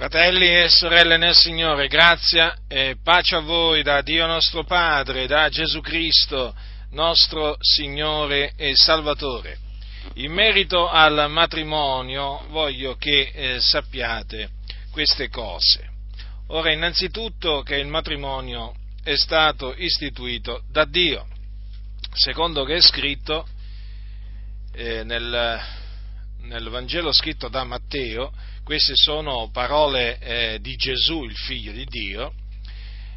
Fratelli e sorelle nel Signore, grazia e pace a voi da Dio nostro Padre, da Gesù Cristo, nostro Signore e Salvatore. In merito al matrimonio voglio che eh, sappiate queste cose. Ora, innanzitutto che il matrimonio è stato istituito da Dio, secondo che è scritto eh, nel, nel Vangelo scritto da Matteo, queste sono parole eh, di Gesù, il figlio di Dio,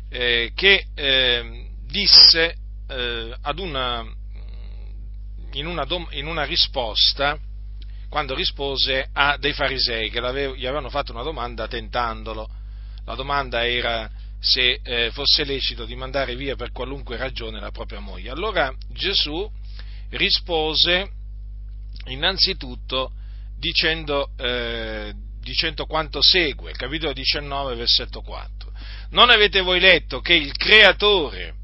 eh, che eh, disse una, in, una dom- in, una, risposta quando rispose a dei farisei che gli avevano fatto una domanda tentandolo. La domanda era se eh, fosse lecito di mandare via per qualunque ragione la propria moglie. Allora Gesù rispose innanzitutto dicendo, eh, dicendo quanto segue, capitolo 19, versetto 4. Non avete voi letto che il Creatore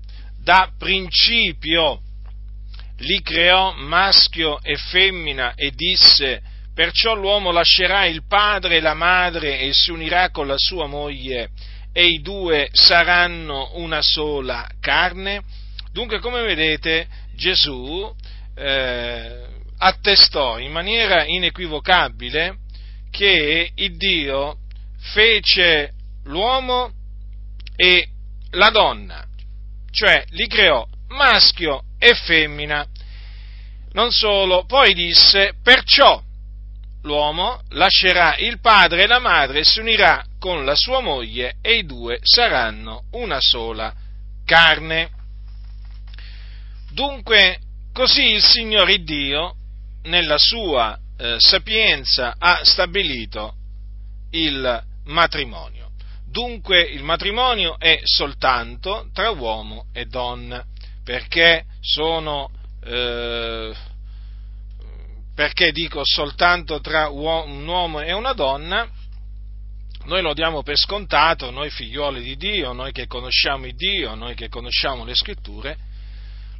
da principio li creò maschio e femmina e disse perciò l'uomo lascerà il padre e la madre e si unirà con la sua moglie e i due saranno una sola carne? Dunque, come vedete, Gesù eh, attestò in maniera inequivocabile che il Dio fece l'uomo e la donna, cioè li creò maschio e femmina. Non solo, poi disse, perciò l'uomo lascerà il padre e la madre e si unirà con la sua moglie e i due saranno una sola carne. Dunque, così il Signore Dio nella sua eh, sapienza ha stabilito il matrimonio. Dunque il matrimonio è soltanto tra uomo e donna, perché sono, eh, perché dico soltanto tra un uomo e una donna, noi lo diamo per scontato, noi figlioli di Dio, noi che conosciamo il Dio, noi che conosciamo le scritture,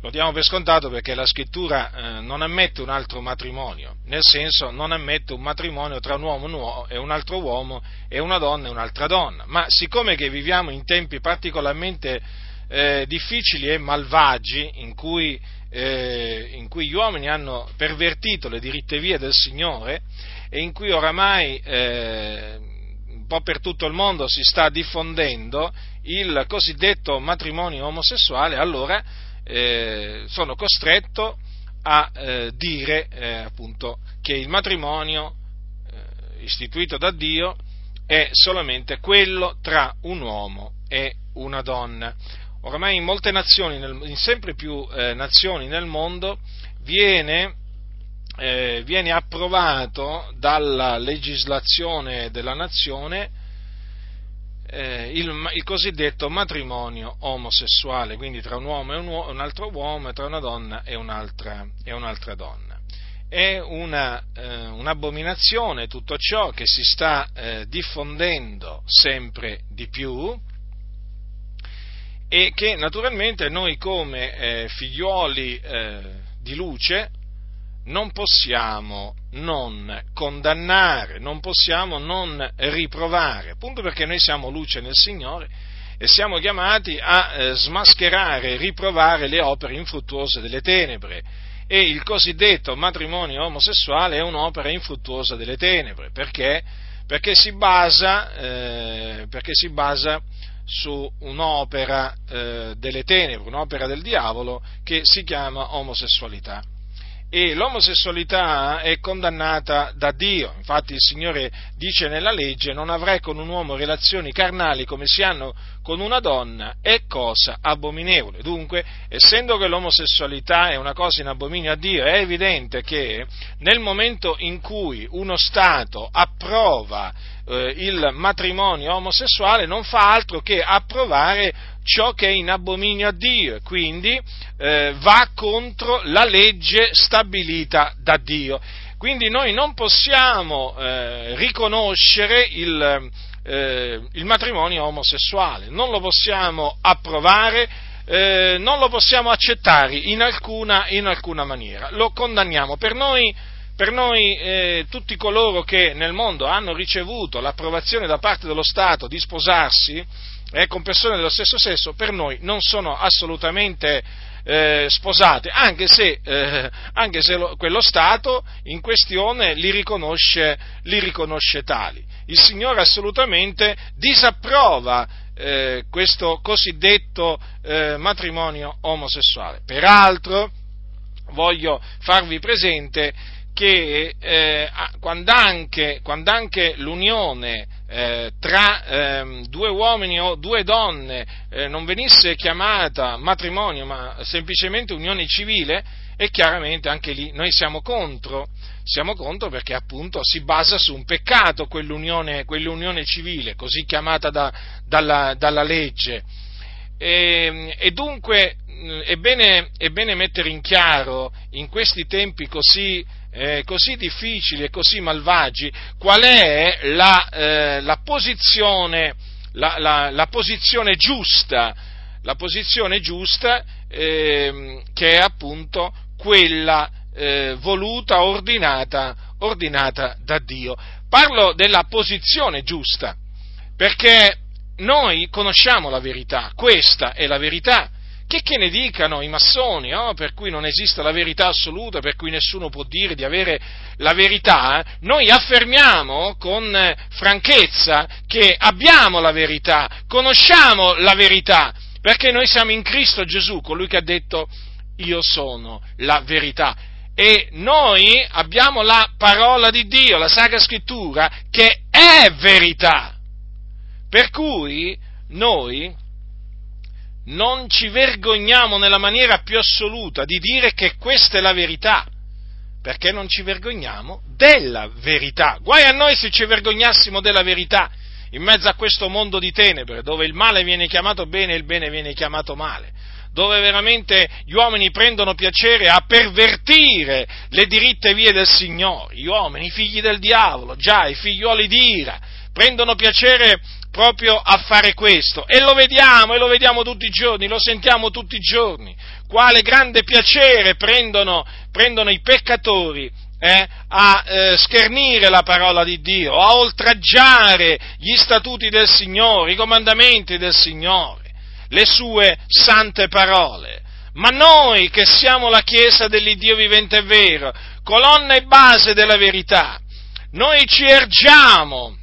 lo diamo per scontato perché la scrittura eh, non ammette un altro matrimonio, nel senso non ammette un matrimonio tra un uomo e un altro uomo e una donna e un'altra donna, ma siccome che viviamo in tempi particolarmente eh, difficili e malvagi in cui, eh, in cui, gli uomini hanno pervertito le diritte vie del Signore e in cui oramai eh, un po' per tutto il mondo si sta diffondendo il cosiddetto matrimonio omosessuale, allora eh, sono costretto a eh, dire eh, appunto che il matrimonio eh, istituito da Dio è solamente quello tra un uomo e una donna. Oramai in molte nazioni, nel, in sempre più eh, nazioni nel mondo, viene, viene approvato dalla legislazione della nazione eh, il, il, cosiddetto matrimonio omosessuale, quindi tra un uomo e un, un altro uomo, tra una donna e un'altra, e un'altra donna. È una, eh, un'abominazione tutto ciò che si sta eh, diffondendo sempre di più e che naturalmente noi come eh, figliuoli eh, di luce non possiamo non condannare, non possiamo non riprovare, appunto perché noi siamo luce nel Signore e siamo chiamati a eh, smascherare riprovare le opere infruttuose delle tenebre. E il cosiddetto matrimonio omosessuale è un'opera infruttuosa delle tenebre, perché? Perché si basa, eh, perché si basa su un'opera eh, delle tenebre, un'opera del diavolo che si chiama omosessualità e l'omosessualità è condannata da Dio. Infatti il Signore dice nella legge non avrai con un uomo relazioni carnali come si hanno con una donna, è cosa abominevole. Dunque, essendo che l'omosessualità è una cosa in abominio a Dio, è evidente che nel momento in cui uno Stato approva eh, il matrimonio omosessuale non fa altro che approvare ciò che è in abominio a Dio e quindi eh, va contro la legge stabilita da Dio. Quindi noi non possiamo eh, riconoscere il, eh, il, matrimonio omosessuale, non lo possiamo approvare, eh, non lo possiamo accettare in alcuna, in alcuna maniera, lo condanniamo. Per noi per noi eh, tutti coloro che nel mondo hanno ricevuto l'approvazione da parte dello Stato di sposarsi eh, con persone dello stesso sesso, per noi non sono assolutamente eh, sposate, anche se, eh, anche se lo, quello Stato in questione li riconosce, li riconosce tali. Il Signore assolutamente disapprova eh, questo cosiddetto eh, matrimonio omosessuale. Peraltro, voglio farvi presente che eh, quando, anche, quando, anche, l'unione eh, tra eh, due uomini o due donne eh, non venisse chiamata matrimonio, ma semplicemente unione civile, e chiaramente anche lì noi siamo contro, siamo contro perché appunto si basa su un peccato quell'unione, quell'unione civile, così chiamata da, dalla, dalla, legge. E, e dunque è bene, è bene, mettere in chiaro in questi tempi così eh, così difficili e così malvagi, qual è la, eh, la, posizione, la, la, posizione, giusta, posizione giusta eh, che è appunto quella eh, voluta, ordinata, ordinata da Dio. Parlo della posizione giusta, perché noi conosciamo la verità, questa è la verità, che, che ne dicano i massoni, no? per cui non esiste la verità assoluta, per cui nessuno può dire di avere la verità, noi affermiamo con franchezza che abbiamo la verità, conosciamo la verità, perché noi siamo in Cristo Gesù, colui che ha detto io sono la verità. E noi abbiamo la parola di Dio, la Sacra Scrittura, che è verità. Per cui noi non ci vergogniamo nella maniera più assoluta di dire che questa è la verità, perché non ci vergogniamo della verità. Guai a noi se ci vergognassimo della verità in mezzo a questo mondo di tenebre, dove il male viene chiamato bene e il bene viene chiamato male, dove veramente gli uomini prendono piacere a pervertire le diritte vie del Signore, gli uomini, i figli del diavolo, già i figlioli ira, prendono piacere proprio a fare questo. E lo vediamo, e lo vediamo tutti i giorni, lo sentiamo tutti i giorni. Quale grande piacere prendono, prendono i peccatori eh, a eh, schernire la parola di Dio, a oltraggiare gli statuti del Signore, i comandamenti del Signore, le sue sante parole. Ma noi che siamo la Chiesa dell'Iddio vivente e vero, colonna e base della verità, noi ci ergiamo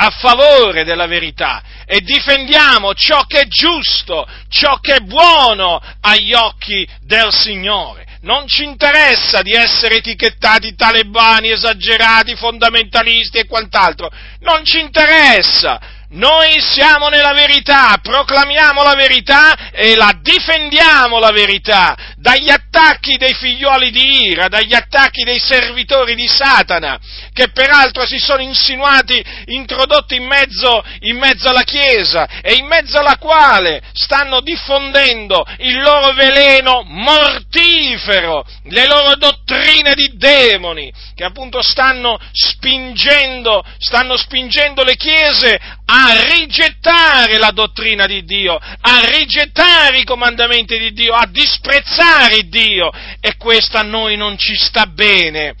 a favore della verità e difendiamo ciò che è giusto, ciò che è buono agli occhi del Signore. Non ci interessa di essere etichettati talebani, esagerati, fondamentalisti e quant'altro. Non ci interessa. Noi siamo nella verità, proclamiamo la verità e la difendiamo la verità. Dagli attacchi dei figlioli di ira, dagli attacchi dei servitori di Satana, che peraltro si sono insinuati, introdotti in mezzo, in mezzo alla Chiesa e in mezzo alla quale stanno diffondendo il loro veleno mortifero, le loro dottrine di demoni, che appunto stanno spingendo, stanno spingendo le Chiese a rigettare la dottrina di Dio, a rigettare i comandamenti di Dio, a disprezzare Dio. E questo a noi non ci sta bene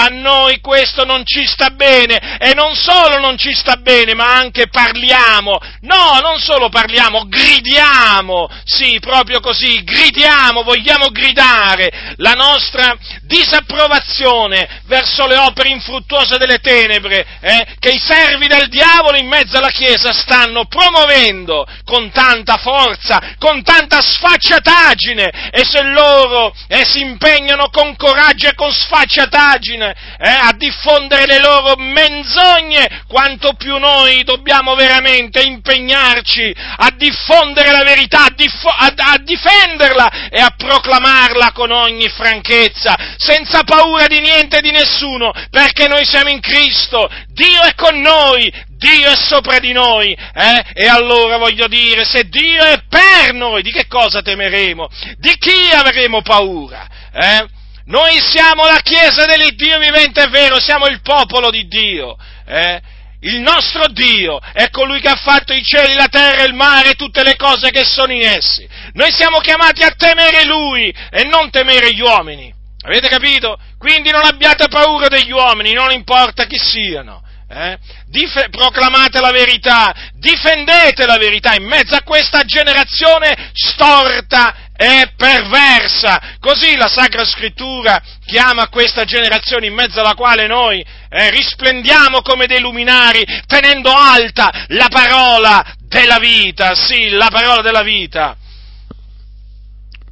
a noi questo non ci sta bene e non solo non ci sta bene, ma anche parliamo. No, non solo parliamo, gridiamo. Sì, proprio così, gridiamo, vogliamo gridare la nostra disapprovazione verso le opere infruttuose delle tenebre eh, che i servi del diavolo in mezzo alla Chiesa stanno promuovendo con tanta forza, con tanta sfacciataggine e se loro eh, si impegnano con coraggio e con sfacciataggine eh, a diffondere le loro menzogne, quanto più noi dobbiamo veramente impegnarci a diffondere la verità, a, diffo- a, a difenderla e a proclamarla con ogni franchezza, senza paura di niente e di nessuno, perché noi siamo in Cristo, Dio è con noi, Dio è sopra di noi, eh? E allora voglio dire, se Dio è per noi, di che cosa temeremo? Di chi avremo paura? Eh? Noi siamo la Chiesa dell'Iddio vivente e vero, siamo il popolo di Dio. Eh? Il nostro Dio è colui che ha fatto i cieli, la terra, il mare e tutte le cose che sono in essi. Noi siamo chiamati a temere Lui e non temere gli uomini. Avete capito? Quindi non abbiate paura degli uomini, non importa chi siano. Eh? Dif- proclamate la verità, difendete la verità in mezzo a questa generazione storta e perversa. Così la Sacra Scrittura chiama questa generazione in mezzo alla quale noi eh, risplendiamo come dei luminari, tenendo alta la parola della vita, sì, la parola della vita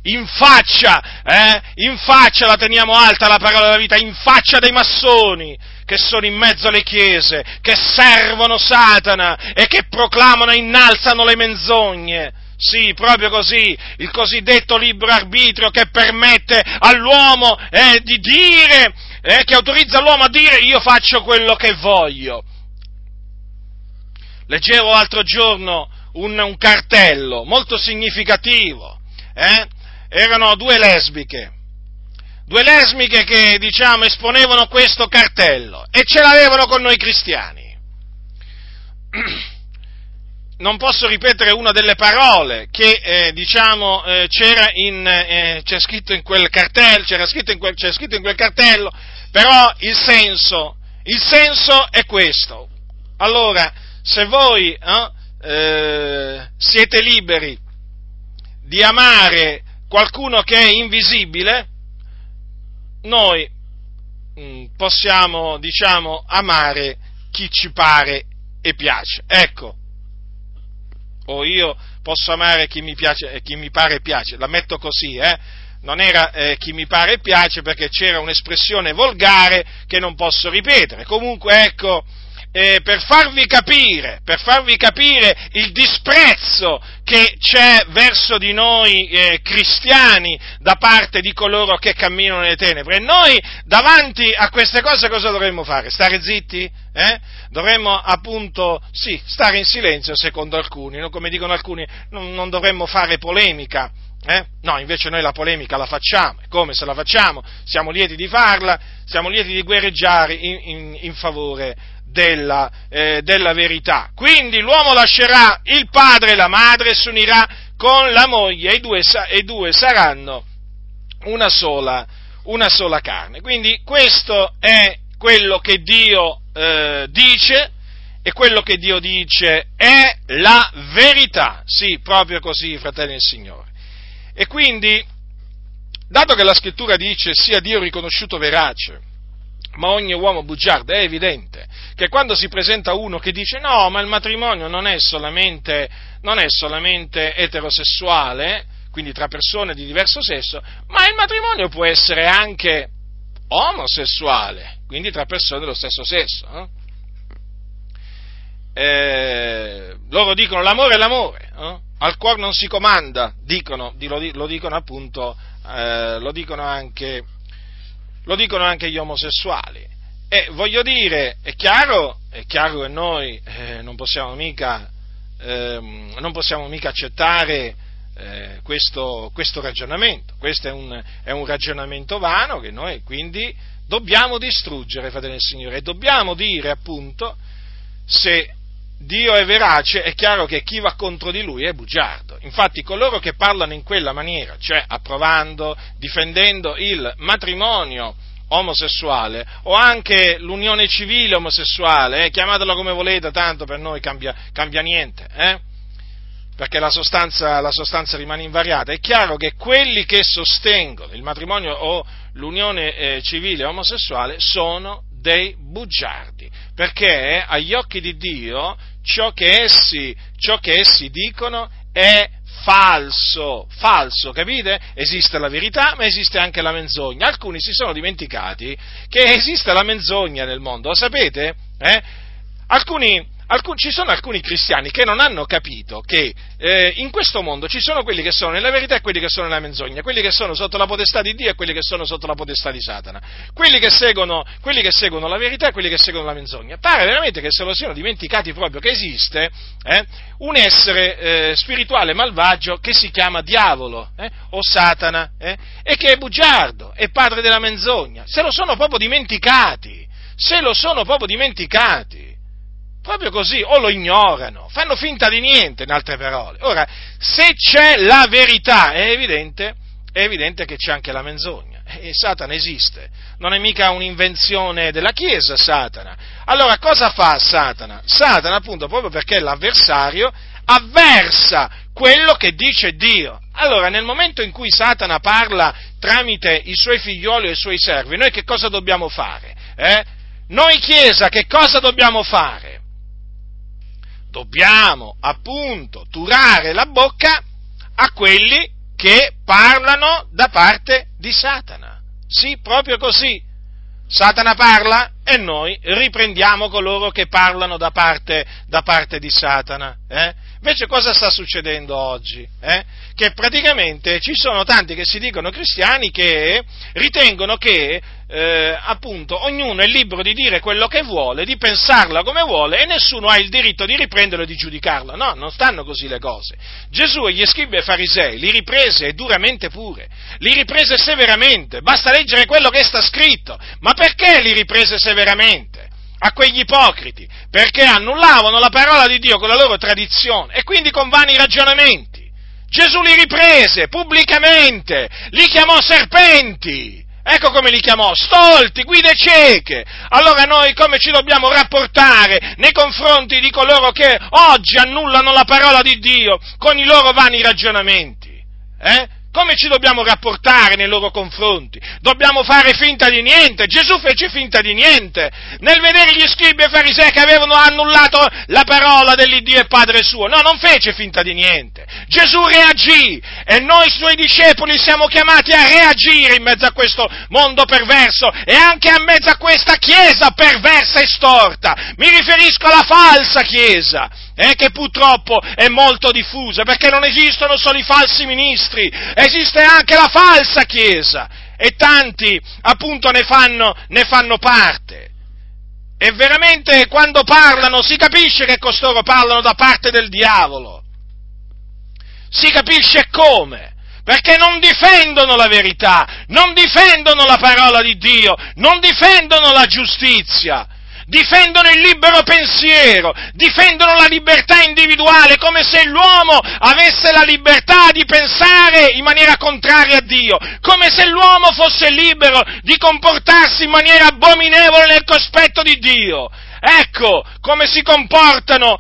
in faccia, eh? in faccia la teniamo alta la parola della vita, in faccia dei massoni che sono in mezzo alle chiese, che servono Satana e che proclamano e innalzano le menzogne. Sì, proprio così, il cosiddetto libero arbitrio che permette all'uomo eh, di dire, eh, che autorizza l'uomo a dire io faccio quello che voglio. Leggevo l'altro giorno un, un cartello molto significativo, eh? erano due lesbiche, due lesbiche che, diciamo, esponevano questo cartello e ce l'avevano con noi cristiani. Non posso ripetere una delle parole che, eh, diciamo, eh, c'era in, eh, c'è scritto in quel cartello, c'era scritto in quel, scritto in quel cartello, però il senso, il senso è questo. Allora, se voi eh, eh, siete liberi di amare qualcuno che è invisibile, noi mm, possiamo, diciamo, amare chi ci pare e piace. Ecco, o io posso amare chi mi, piace, chi mi pare piace, la metto così, eh? Non era eh, chi mi pare piace perché c'era un'espressione volgare che non posso ripetere. Comunque, ecco, eh, per, farvi capire, per farvi capire il disprezzo che c'è verso di noi eh, cristiani da parte di coloro che camminano nelle tenebre. Noi davanti a queste cose cosa dovremmo fare? Stare zitti? Eh? Dovremmo appunto, sì, stare in silenzio secondo alcuni, no? come dicono alcuni, non, non dovremmo fare polemica. Eh? No, invece noi la polemica la facciamo, come se la facciamo? Siamo lieti di farla, siamo lieti di guerreggiare in, in, in favore della, eh, della verità. Quindi l'uomo lascerà il padre e la madre e si unirà con la moglie e i due, e due saranno una sola, una sola, carne. Quindi questo è quello che Dio eh, dice e quello che Dio dice è la verità. Sì, proprio così, fratelli del Signore. E quindi, dato che la scrittura dice sia Dio riconosciuto verace, ma ogni uomo bugiardo, è evidente che quando si presenta uno che dice no, ma il matrimonio non è solamente, non è solamente eterosessuale, quindi tra persone di diverso sesso, ma il matrimonio può essere anche omosessuale, quindi tra persone dello stesso sesso. Eh? Eh, loro dicono l'amore è l'amore, eh? al cuore non si comanda, dicono, lo, dicono appunto, eh, lo dicono anche lo dicono anche gli omosessuali. E voglio dire, è chiaro, è chiaro che noi eh, non, possiamo mica, eh, non possiamo mica accettare eh, questo, questo, ragionamento. Questo è un, è un, ragionamento vano che noi quindi dobbiamo distruggere, fratelli del Signore, e dobbiamo dire appunto se Dio è verace, è chiaro che chi va contro di lui è bugiardo. Infatti coloro che parlano in quella maniera, cioè approvando, difendendo il matrimonio omosessuale o anche l'unione civile omosessuale, eh, chiamatela come volete, tanto per noi cambia, cambia niente, eh? Perché la sostanza, la sostanza, rimane invariata. È chiaro che quelli che sostengono il matrimonio o l'unione eh, civile omosessuale sono dei bugiardi, perché agli occhi di Dio ciò che essi, ciò che essi dicono è falso, falso, capite? Esiste la verità, ma esiste anche la menzogna. Alcuni si sono dimenticati che esiste la menzogna nel mondo, lo sapete? Eh? Alcuni Alcun, ci sono alcuni cristiani che non hanno capito che eh, in questo mondo ci sono quelli che sono nella verità e quelli che sono nella menzogna, quelli che sono sotto la potestà di Dio e quelli che sono sotto la potestà di Satana, quelli che seguono, quelli che seguono la verità e quelli che seguono la menzogna. Pare veramente che se lo siano dimenticati proprio che esiste eh, un essere eh, spirituale malvagio che si chiama diavolo eh, o Satana eh, e che è bugiardo, è padre della menzogna. Se lo sono proprio dimenticati, se lo sono proprio dimenticati. Proprio così, o lo ignorano, fanno finta di niente, in altre parole. Ora, se c'è la verità, è evidente, è evidente che c'è anche la menzogna. E Satana esiste, non è mica un'invenzione della Chiesa Satana. Allora cosa fa Satana? Satana appunto proprio perché è l'avversario avversa quello che dice Dio. Allora nel momento in cui Satana parla tramite i suoi figlioli e i suoi servi, noi che cosa dobbiamo fare? Eh? Noi Chiesa che cosa dobbiamo fare? Dobbiamo appunto turare la bocca a quelli che parlano da parte di Satana. Sì, proprio così. Satana parla e noi riprendiamo coloro che parlano da parte, da parte di Satana. Eh? Invece cosa sta succedendo oggi? Eh? Che praticamente ci sono tanti che si dicono cristiani che ritengono che eh, appunto ognuno è libero di dire quello che vuole, di pensarla come vuole e nessuno ha il diritto di riprenderlo e di giudicarlo. No, non stanno così le cose. Gesù e gli scribi e farisei li riprese duramente pure, li riprese severamente, basta leggere quello che sta scritto. Ma perché li riprese severamente? a quegli ipocriti, perché annullavano la parola di Dio con la loro tradizione e quindi con vani ragionamenti. Gesù li riprese pubblicamente, li chiamò serpenti. Ecco come li chiamò, stolti, guide cieche. Allora noi come ci dobbiamo rapportare nei confronti di coloro che oggi annullano la parola di Dio con i loro vani ragionamenti? Eh? Come ci dobbiamo rapportare nei loro confronti? Dobbiamo fare finta di niente. Gesù fece finta di niente. Nel vedere gli scribi e farisei che avevano annullato la parola dell'Iddio e Padre suo. No, non fece finta di niente. Gesù reagì e noi suoi discepoli siamo chiamati a reagire in mezzo a questo mondo perverso e anche in mezzo a questa chiesa perversa e storta. Mi riferisco alla falsa chiesa eh, che purtroppo è molto diffusa, perché non esistono solo i falsi ministri, esiste anche la falsa Chiesa e tanti appunto ne fanno, ne fanno parte. E veramente quando parlano si capisce che costoro parlano da parte del diavolo. Si capisce come perché non difendono la verità, non difendono la parola di Dio, non difendono la giustizia, difendono il libero pensiero, difendono la libertà individuale, come se l'uomo avesse la libertà di pensare in maniera contraria a Dio, come se l'uomo fosse libero di comportarsi in maniera abominevole nel cospetto di Dio. Ecco come si comportano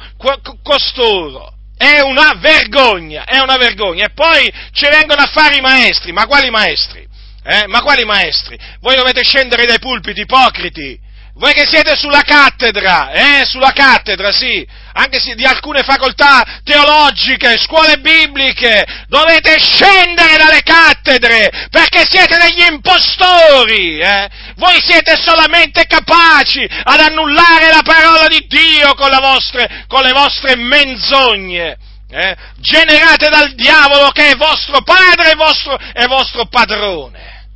costoro. È una vergogna, è una vergogna. E poi ci vengono a fare i maestri, ma quali maestri? Eh? Ma quali maestri? Voi dovete scendere dai pulpiti ipocriti, voi che siete sulla cattedra, eh, sulla cattedra, sì, anche di alcune facoltà teologiche, scuole bibliche, dovete scendere dalle cattedre, perché siete degli impostori, eh? Voi siete solamente capaci ad annullare la parola di Dio con, vostre, con le vostre menzogne. Eh? generate dal diavolo che è vostro padre e vostro, vostro padrone.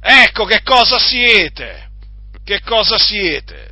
Ecco che cosa siete che cosa siete.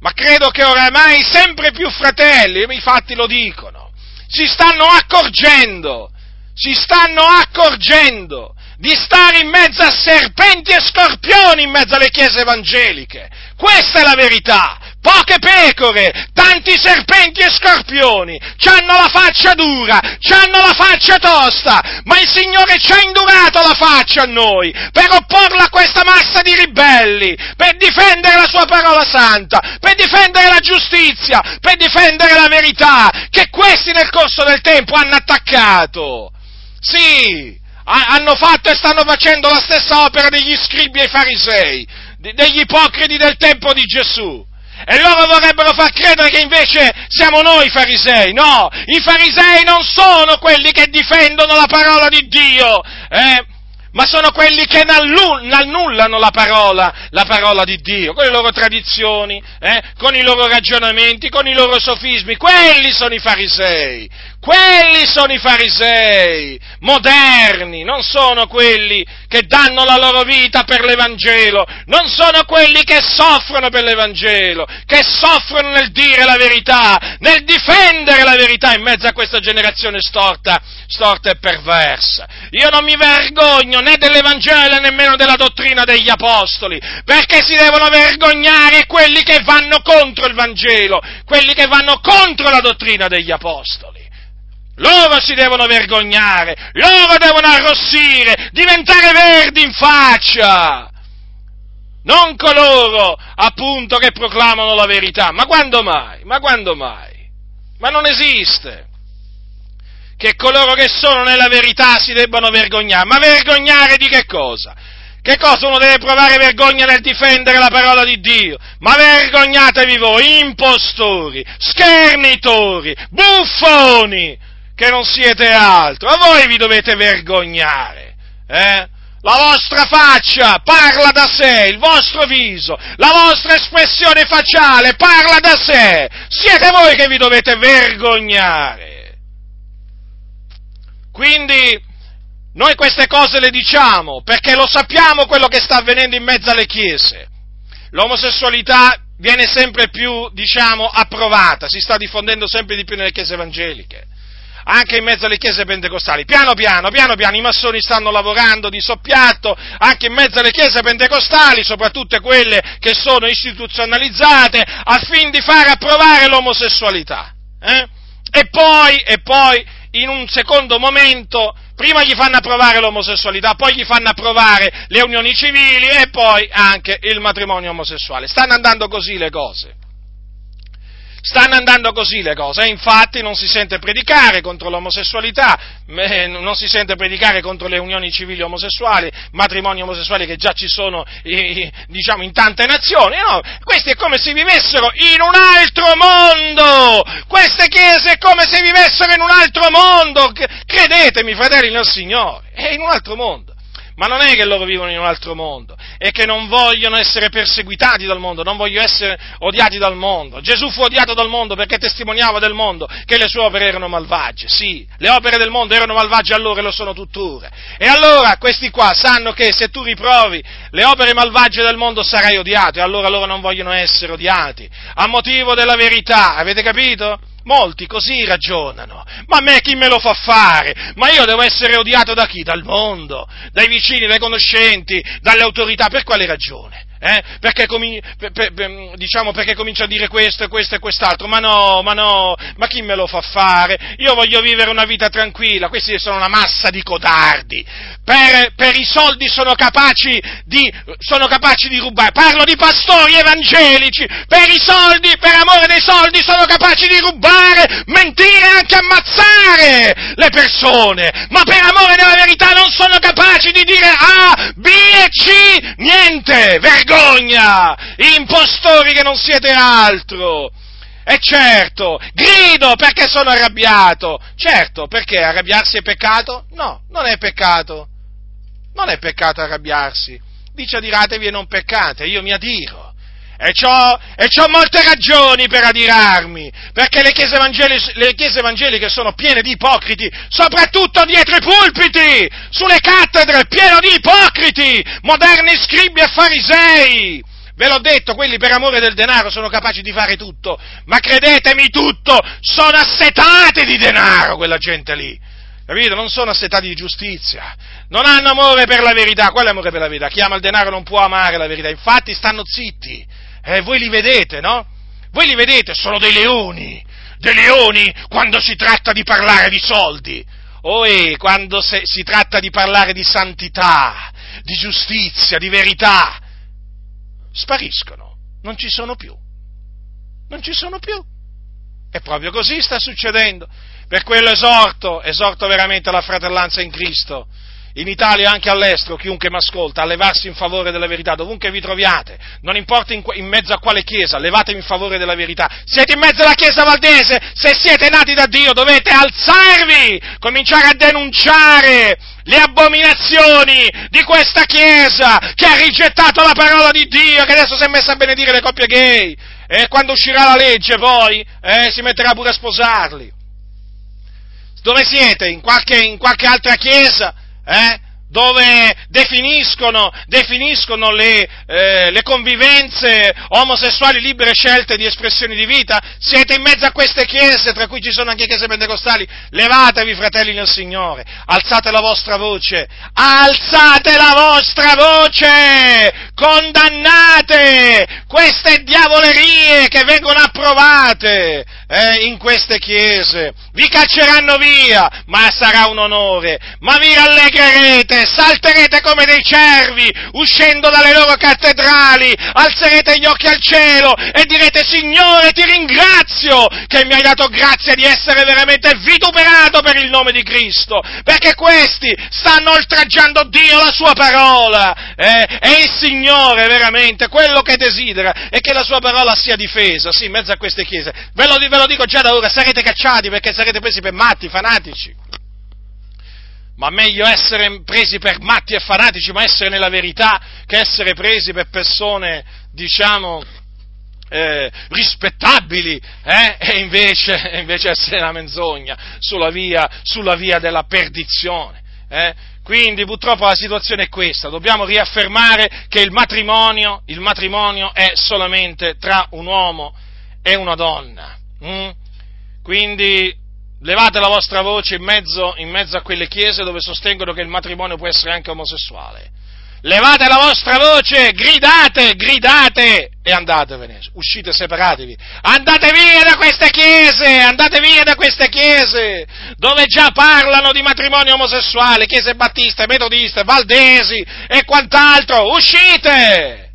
Ma credo che oramai sempre più fratelli, i fatti lo dicono, si stanno accorgendo, si stanno accorgendo di stare in mezzo a serpenti e scorpioni in mezzo alle chiese evangeliche. Questa è la verità poche pecore, tanti serpenti e scorpioni, hanno la faccia dura, hanno la faccia tosta, ma il Signore ci ha indurato la faccia a noi per opporla a questa massa di ribelli, per difendere la sua parola santa, per difendere la giustizia, per difendere la verità, che questi nel corso del tempo hanno attaccato. Sì, hanno fatto e stanno facendo la stessa opera degli scribi e farisei, degli ipocriti del tempo di Gesù. E loro vorrebbero far credere che invece siamo noi i farisei. No, i farisei non sono quelli che difendono la parola di Dio. Eh? ma sono quelli che annullano la parola, la parola di Dio, con le loro tradizioni, eh, con i loro ragionamenti, con i loro sofismi, quelli sono i farisei, quelli sono i farisei moderni, non sono quelli che danno la loro vita per l'Evangelo, non sono quelli che soffrono per l'Evangelo, che soffrono nel dire la verità, nel difendere la verità in mezzo a questa generazione storta, storta e perversa. Io non mi vergogno né dell'Evangelo né nemmeno della dottrina degli Apostoli, perché si devono vergognare quelli che vanno contro il Vangelo, quelli che vanno contro la dottrina degli Apostoli. Loro si devono vergognare, loro devono arrossire, diventare verdi in faccia. Non coloro, appunto, che proclamano la verità. Ma quando mai? Ma quando mai? Ma non esiste che coloro che sono nella verità si debbano vergognare. Ma vergognare di che cosa? Che cosa uno deve provare vergogna nel difendere la parola di Dio? Ma vergognatevi voi, impostori, schernitori, buffoni, che non siete altro. A voi vi dovete vergognare, eh? La vostra faccia parla da sé, il vostro viso, la vostra espressione facciale parla da sé. Siete voi che vi dovete vergognare. Quindi noi queste cose le diciamo perché lo sappiamo quello che sta avvenendo in mezzo alle chiese. L'omosessualità viene sempre più, diciamo, approvata, si sta diffondendo sempre di più nelle chiese evangeliche, anche in mezzo alle chiese pentecostali. Piano piano, piano piano, i massoni stanno lavorando di soppiatto anche in mezzo alle chiese pentecostali, soprattutto quelle che sono istituzionalizzate, al fine di fare approvare l'omosessualità. Eh? E poi, e poi, in un secondo momento, prima gli fanno approvare l'omosessualità, poi gli fanno approvare le unioni civili e poi anche il matrimonio omosessuale. Stanno andando così le cose. Stanno andando così le cose, e infatti non si sente predicare contro l'omosessualità, non si sente predicare contro le unioni civili omosessuali, matrimoni omosessuali che già ci sono diciamo in tante nazioni, no, questi è come se vivessero in un altro mondo, queste chiese è come se vivessero in un altro mondo, credetemi fratelli nel Signore, è in un altro mondo. Ma non è che loro vivono in un altro mondo, è che non vogliono essere perseguitati dal mondo, non vogliono essere odiati dal mondo. Gesù fu odiato dal mondo perché testimoniava del mondo che le sue opere erano malvagie. Sì, le opere del mondo erano malvagie allora e lo sono tuttora. E allora questi qua sanno che se tu riprovi le opere malvagie del mondo sarai odiato e allora loro non vogliono essere odiati. A motivo della verità, avete capito? Molti così ragionano. Ma a me chi me lo fa fare? Ma io devo essere odiato da chi? Dal mondo, dai vicini, dai conoscenti, dalle autorità. Per quale ragione? Eh? Perché, per, per, per, diciamo, perché comincia a dire questo e questo e quest'altro? Ma no, ma no, ma chi me lo fa fare? Io voglio vivere una vita tranquilla, questi sono una massa di codardi. Per, per i soldi sono capaci, di, sono capaci di rubare. Parlo di pastori evangelici, per i soldi, per amore dei soldi, sono capaci di rubare, mentire e anche ammazzare le persone. Ma per amore della verità non sono capaci di dire A, B e C, niente, vergogna vergogna! Impostori che non siete altro! E certo, grido perché sono arrabbiato. Certo, perché arrabbiarsi è peccato? No, non è peccato. Non è peccato arrabbiarsi. Dice adiratevi e non peccate, io mi adiro. E ho, e c'ho molte ragioni per adirarmi, perché le chiese, le chiese, evangeliche sono piene di ipocriti, soprattutto dietro i pulpiti, sulle cattedre, pieno di ipocriti, moderni scribi e farisei. Ve l'ho detto, quelli per amore del denaro sono capaci di fare tutto, ma credetemi tutto, sono assetati di denaro quella gente lì. Capito? Non sono assetati di giustizia. Non hanno amore per la verità. Qual è amore per la verità? Chi ama il denaro non può amare la verità. Infatti stanno zitti eh, voi li vedete, no? Voi li vedete, sono dei leoni, dei leoni quando si tratta di parlare di soldi. O quando se, si tratta di parlare di santità, di giustizia, di verità, spariscono, non ci sono più. Non ci sono più. E proprio così sta succedendo. Per quello esorto, esorto veramente la fratellanza in Cristo in Italia e anche all'estero, chiunque mi ascolta, a levarsi in favore della verità, dovunque vi troviate, non importa in, in, mezzo a quale chiesa, levatevi in favore della verità. Siete in mezzo alla chiesa valdese, se siete nati da Dio dovete alzarvi, cominciare a denunciare le abominazioni di questa chiesa che ha rigettato la parola di Dio, che adesso si è messa a benedire le coppie gay, e quando uscirà la legge poi eh, si metterà pure a sposarli. Dove siete? In qualche, in qualche altra chiesa? Eh, dove definiscono, definiscono le, eh, le, convivenze omosessuali libere scelte di espressioni di vita, siete in mezzo a queste chiese, tra cui ci sono anche chiese pentecostali, levatevi fratelli nel Signore, alzate la vostra voce, alzate la vostra voce, condannate queste diavolerie che vengono approvate eh, in queste chiese, vi cacceranno via, ma sarà un onore, ma vi rallegrerete, salterete come dei cervi, uscendo dalle loro cattedrali, alzerete gli occhi al cielo e direte Signore ti ringrazio che mi hai dato grazia di essere veramente vituperato per il nome di Cristo, perché questi stanno oltraggiando Dio, la sua parola, eh, e il Signore veramente quello che desidera è che la sua parola sia difesa, sì, in mezzo a queste chiese. Ve lo, ve lo dico già da ora, sarete cacciati perché sarete presi per matti, fanatici. Ma meglio essere presi per matti e fanatici, ma essere nella verità, che essere presi per persone, diciamo, eh, rispettabili, eh? e invece, invece, essere una menzogna sulla via, sulla via della perdizione. Eh? Quindi purtroppo la situazione è questa, dobbiamo riaffermare che il matrimonio, il matrimonio è solamente tra un uomo e una donna. Mm? Quindi levate la vostra voce in mezzo, in mezzo a quelle chiese dove sostengono che il matrimonio può essere anche omosessuale levate la vostra voce, gridate, gridate e andatevene, uscite separatevi, andate via da queste chiese, andate via da queste chiese, dove già parlano di matrimonio omosessuale, chiese battiste, metodiste, valdesi e quant'altro, uscite!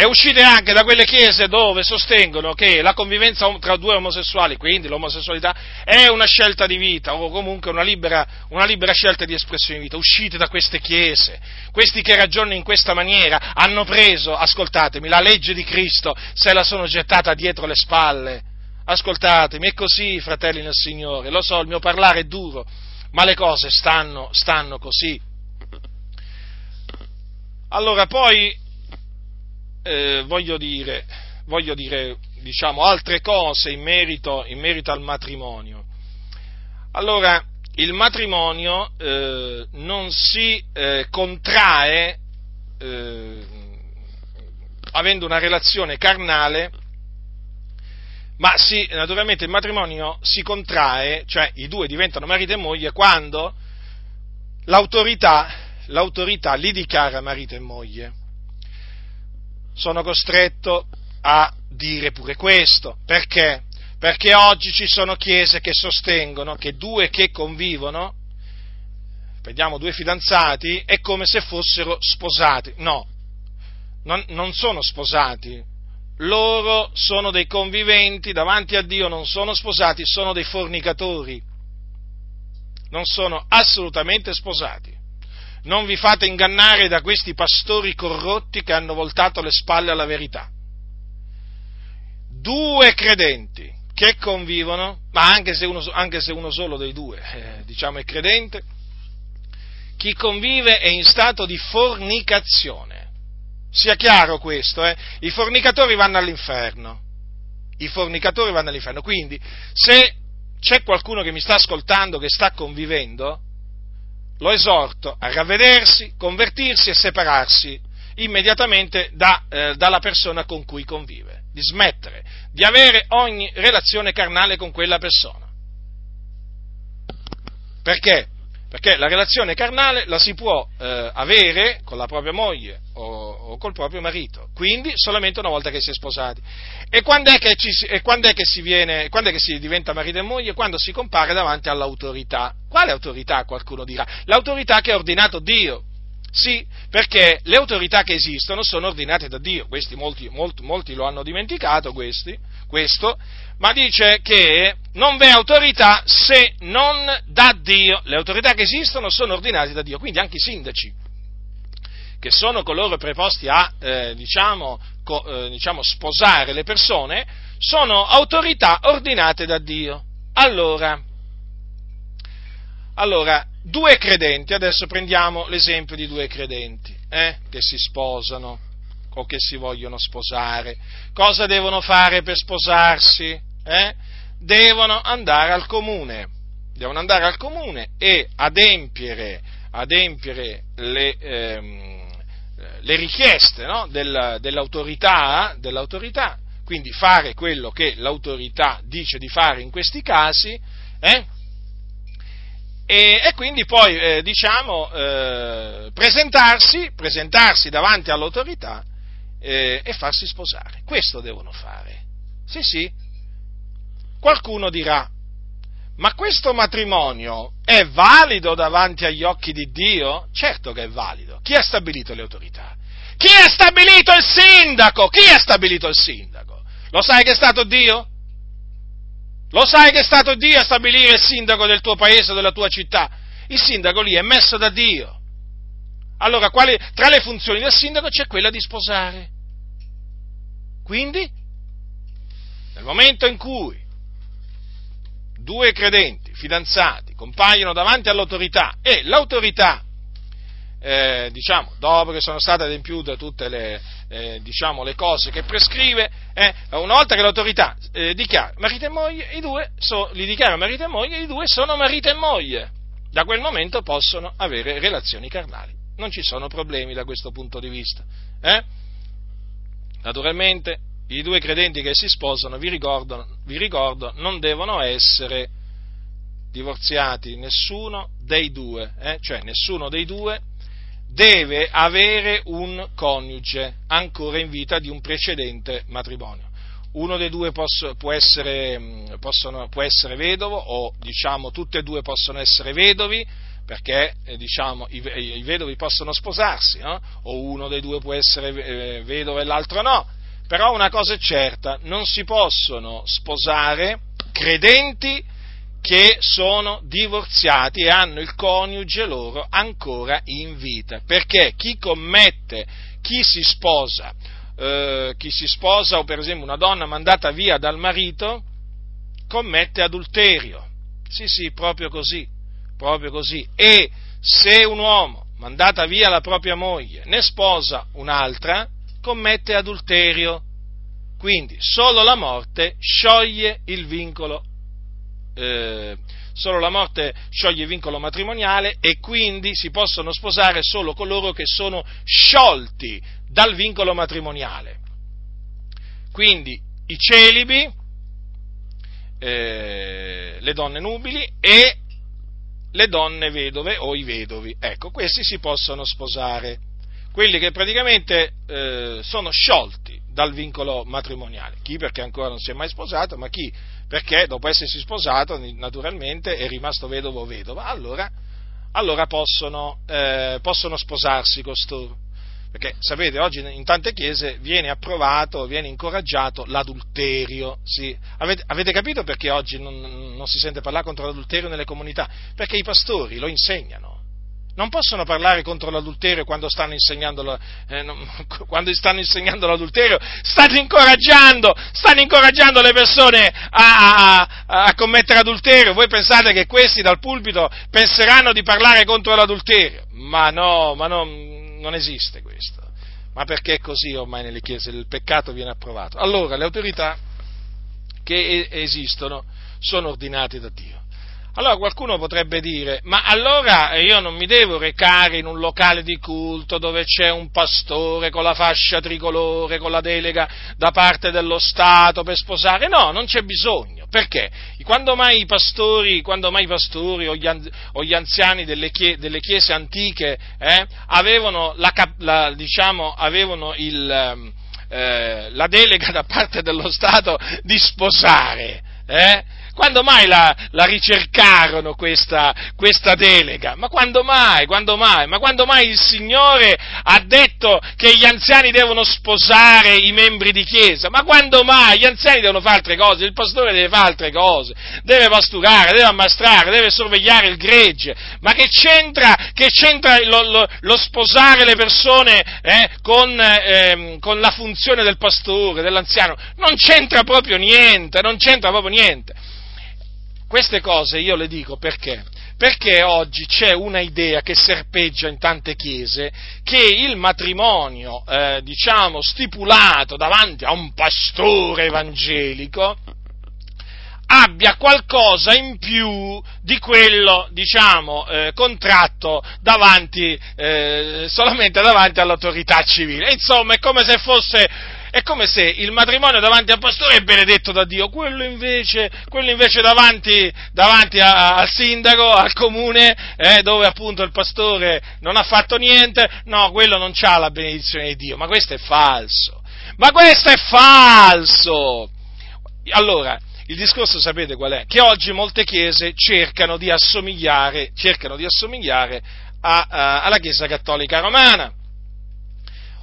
E uscite anche da quelle chiese dove sostengono che la convivenza tra due omosessuali, quindi l'omosessualità, è una scelta di vita o comunque una libera, una libera scelta di espressione di vita. Uscite da queste chiese. Questi che ragionano in questa maniera hanno preso, ascoltatemi, la legge di Cristo, se la sono gettata dietro le spalle. Ascoltatemi, è così, fratelli nel Signore. Lo so, il mio parlare è duro, ma le cose stanno, stanno così. Allora, poi eh, voglio dire, voglio dire diciamo, altre cose in merito, in merito, al matrimonio. Allora, il matrimonio eh, non si eh, contrae eh, avendo una relazione carnale, ma si, naturalmente il matrimonio si contrae, cioè i due diventano marito e moglie quando l'autorità, l'autorità li dichiara marito e moglie sono costretto a dire pure questo. Perché? Perché oggi ci sono chiese che sostengono che due che convivono, vediamo due fidanzati, è come se fossero sposati. No, non, non sono sposati. Loro sono dei conviventi davanti a Dio, non sono sposati, sono dei fornicatori. Non sono assolutamente sposati non vi fate ingannare da questi pastori corrotti che hanno voltato le spalle alla verità. Due credenti che convivono, ma anche se uno, anche se uno solo dei due, eh, diciamo, è credente, chi convive è in stato di fornicazione. Sia chiaro questo, eh? i fornicatori vanno all'inferno. I fornicatori vanno all'inferno. Quindi, se c'è qualcuno che mi sta ascoltando che sta convivendo, lo esorto a ravvedersi, convertirsi e separarsi immediatamente da, eh, dalla persona con cui convive, di smettere di avere ogni relazione carnale con quella persona. Perché? Perché la relazione carnale la si può eh, avere con la propria moglie o, o, col proprio marito, quindi solamente una volta che si è sposati. E quando è che, ci, quando è che, si, viene, quando è che si diventa marito e moglie? Quando si compare davanti all'autorità. Quale autorità? Qualcuno dirà. L'autorità che ha ordinato Dio. Sì, perché le autorità che esistono sono ordinate da Dio, questi molti, molti, molti lo hanno dimenticato, questi, questo, ma dice che non v'è autorità se non da Dio. Le autorità che esistono sono ordinate da Dio, quindi anche i sindaci, che sono coloro preposti a, eh, diciamo, co, eh, diciamo, sposare le persone, sono autorità ordinate da Dio. Allora, allora, due credenti, adesso prendiamo l'esempio di due credenti, eh, che si sposano o che si vogliono sposare. Cosa devono fare per sposarsi? Eh? Devono andare al comune, devono andare al comune e adempiere, adempiere le, ehm, le richieste no? Del, dell'autorità, dell'autorità, quindi fare quello che l'autorità dice di fare in questi casi, eh? e, e, quindi poi eh, diciamo eh, presentarsi, presentarsi davanti all'autorità eh, e farsi sposare. Questo devono fare. Sì, sì. qualcuno dirà, ma questo matrimonio è valido davanti agli occhi di Dio? Certo che è valido. Chi ha stabilito le autorità? Chi ha stabilito il sindaco? Chi ha stabilito il sindaco? Lo sai che è stato Dio? Lo sai che è stato Dio a stabilire il sindaco del tuo paese, della tua città? Il sindaco lì è messo da Dio. Allora, quali, tra le funzioni del sindaco c'è quella di sposare. Quindi, nel momento in cui due credenti, fidanzati, compaiono davanti all'autorità e l'autorità, eh, diciamo, dopo che sono state adempiute tutte le, eh, diciamo, le cose che prescrive, eh, una volta che l'autorità eh, dichiara marito e moglie, i due so, li dichiara marito e moglie, i due sono marito e moglie. Da quel momento possono avere relazioni carnali. Non ci sono problemi da questo punto di vista. Eh? Naturalmente i due credenti che si sposano, vi ricordo, vi ricordo non devono essere divorziati, nessuno dei due, eh? cioè nessuno dei due deve avere un coniuge ancora in vita di un precedente matrimonio. Uno dei due posso, può, essere, possono, può, essere, vedovo o diciamo tutte e due possono essere vedovi perché eh, diciamo, i, i, vedovi possono sposarsi no? o uno dei due può essere eh, vedovo e l'altro no però una cosa è certa, non si possono sposare credenti che sono divorziati e hanno il coniuge loro ancora in vita, perché chi commette, chi si sposa, eh, chi si sposa o per esempio una donna mandata via dal marito, commette adulterio. Sì, sì, proprio così, proprio così. E se un uomo mandata via la propria moglie ne sposa un'altra, commette adulterio. Quindi solo la morte scioglie il vincolo, eh, solo la morte scioglie il vincolo matrimoniale e quindi si possono sposare solo coloro che sono sciolti dal vincolo matrimoniale. Quindi i celibi, eh, le donne nubili e le donne vedove o i vedovi. Ecco, questi si possono sposare quelli che praticamente eh, sono sciolti dal vincolo matrimoniale. Chi perché ancora non si è mai sposato, ma chi perché dopo essersi sposato naturalmente è rimasto vedovo o vedova. Allora, allora possono, eh, possono sposarsi costoro. Perché sapete, oggi in tante chiese viene approvato, viene incoraggiato l'adulterio. Sì. Avete, avete, capito perché oggi non, non si sente parlare contro l'adulterio nelle comunità? Perché i pastori lo insegnano non possono parlare contro l'adulterio quando stanno insegnando, eh, non, quando stanno insegnando l'adulterio, stanno incoraggiando, stanno incoraggiando le persone a, a, a, commettere adulterio. Voi pensate che questi dal pulpito penseranno di parlare contro l'adulterio? Ma no, ma no, non esiste questo. Ma perché è così ormai nelle chiese? Il peccato viene approvato. Allora, le autorità che esistono sono ordinate da Dio. Allora qualcuno potrebbe dire, ma allora io non mi devo recare in un locale di culto dove c'è un pastore con la fascia tricolore, con la delega da parte dello Stato per sposare? No, non c'è bisogno. Perché? Quando mai i pastori, mai i pastori o, gli, anziani delle, chiese, delle chiese antiche eh, avevano, la, la, diciamo, avevano il, ehm, eh, la delega da parte dello Stato di sposare? Eh? Quando mai la, la ricercarono questa, questa, delega? Ma quando mai? Quando mai? Ma quando mai il Signore ha detto che gli anziani devono sposare i membri di chiesa? Ma quando mai? Gli anziani devono fare altre cose, il pastore deve fare altre cose, deve pasturare, deve ammastrare, deve sorvegliare il gregge. Ma che c'entra, che c'entra lo, lo, lo, sposare le persone eh, con, eh, con la funzione del pastore, dell'anziano? Non c'entra proprio niente, non c'entra proprio niente. Queste cose io le dico perché? Perché oggi c'è una idea che serpeggia in tante chiese che il matrimonio, eh, diciamo, stipulato davanti a un pastore evangelico, abbia qualcosa in più di quello, diciamo, eh, contratto davanti, eh, solamente davanti all'autorità civile. Insomma, è come se fosse è come se il matrimonio davanti al pastore è benedetto da Dio, quello invece, quello invece davanti, davanti a, al sindaco, al comune, eh, dove appunto il pastore non ha fatto niente, no, quello non ha la benedizione di Dio, ma questo è falso. Ma questo è falso! Allora, Il discorso sapete qual è? Che oggi molte chiese cercano di assomigliare, cercano di assomigliare a, a, alla Chiesa Cattolica Romana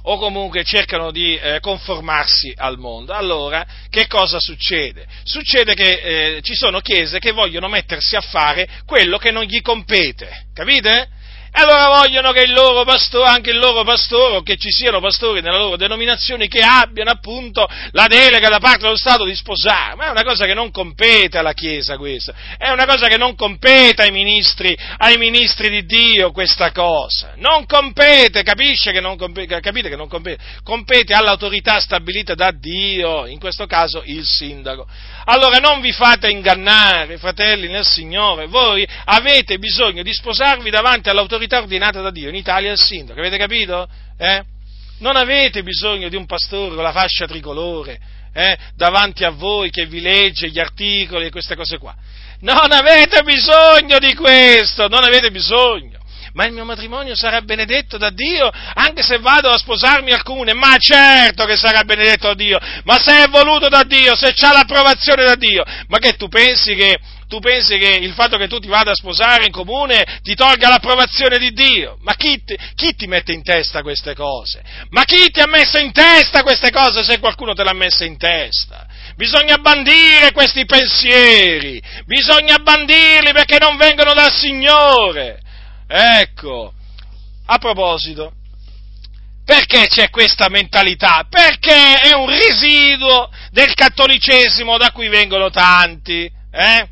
o comunque cercano di eh, conformarsi al mondo. Allora, che cosa succede? Succede che eh, ci sono chiese che vogliono mettersi a fare quello che non gli compete, capite? Allora vogliono che il loro pastore, anche il loro pastore, o che ci siano pastori nella loro denominazione che abbiano appunto la delega da parte dello Stato di sposare. Ma è una cosa che non compete alla Chiesa questa, è una cosa che non compete ai ministri, ai ministri di Dio questa cosa. Non compete, capisce che non compete, capite che non compete? Compete all'autorità stabilita da Dio, in questo caso il sindaco. Allora non vi fate ingannare, fratelli nel Signore, voi avete bisogno di sposarvi davanti all'autorità ordinata da Dio, in Italia è il sindaco, avete capito? Eh? Non avete bisogno di un pastore con la fascia tricolore eh, davanti a voi che vi legge gli articoli e queste cose qua. Non avete bisogno di questo, non avete bisogno ma il mio matrimonio sarà benedetto da Dio anche se vado a sposarmi al comune, ma certo che sarà benedetto da Dio, ma se è voluto da Dio, se c'ha l'approvazione da Dio, ma che tu pensi che tu pensi che il fatto che tu ti vada a sposare in comune ti tolga l'approvazione di Dio? Ma chi chi ti, mette in testa queste cose? Ma chi ti ha messo in testa queste cose se qualcuno te l'ha messa in testa? Bisogna bandire questi pensieri, bisogna bandirli perché non vengono dal Signore. Ecco, a proposito, perché c'è questa mentalità? Perché è un residuo del cattolicesimo da cui vengono tanti, eh?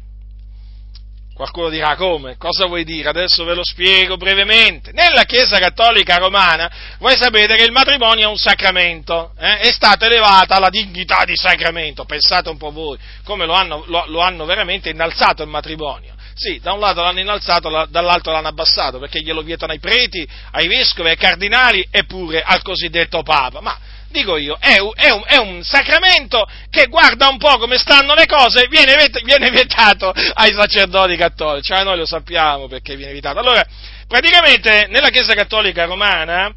Qualcuno dirà come? Cosa vuoi dire? Adesso ve lo spiego brevemente. Nella Chiesa Cattolica Romana voi sapete che il matrimonio è un sacramento, eh? è stata elevata alla dignità di sacramento. Pensate un po' voi come lo hanno, lo, lo hanno veramente innalzato il matrimonio. Sì, da un lato l'hanno innalzato, dall'altro l'hanno abbassato, perché glielo vietano ai preti, ai vescovi, ai cardinali e pure al cosiddetto Papa. Ma dico io, è un, è, un, è un, sacramento che guarda un po' come stanno le cose, viene, viene vietato ai sacerdoti cattolici, cioè noi lo sappiamo perché viene vietato. Allora, praticamente nella Chiesa Cattolica Romana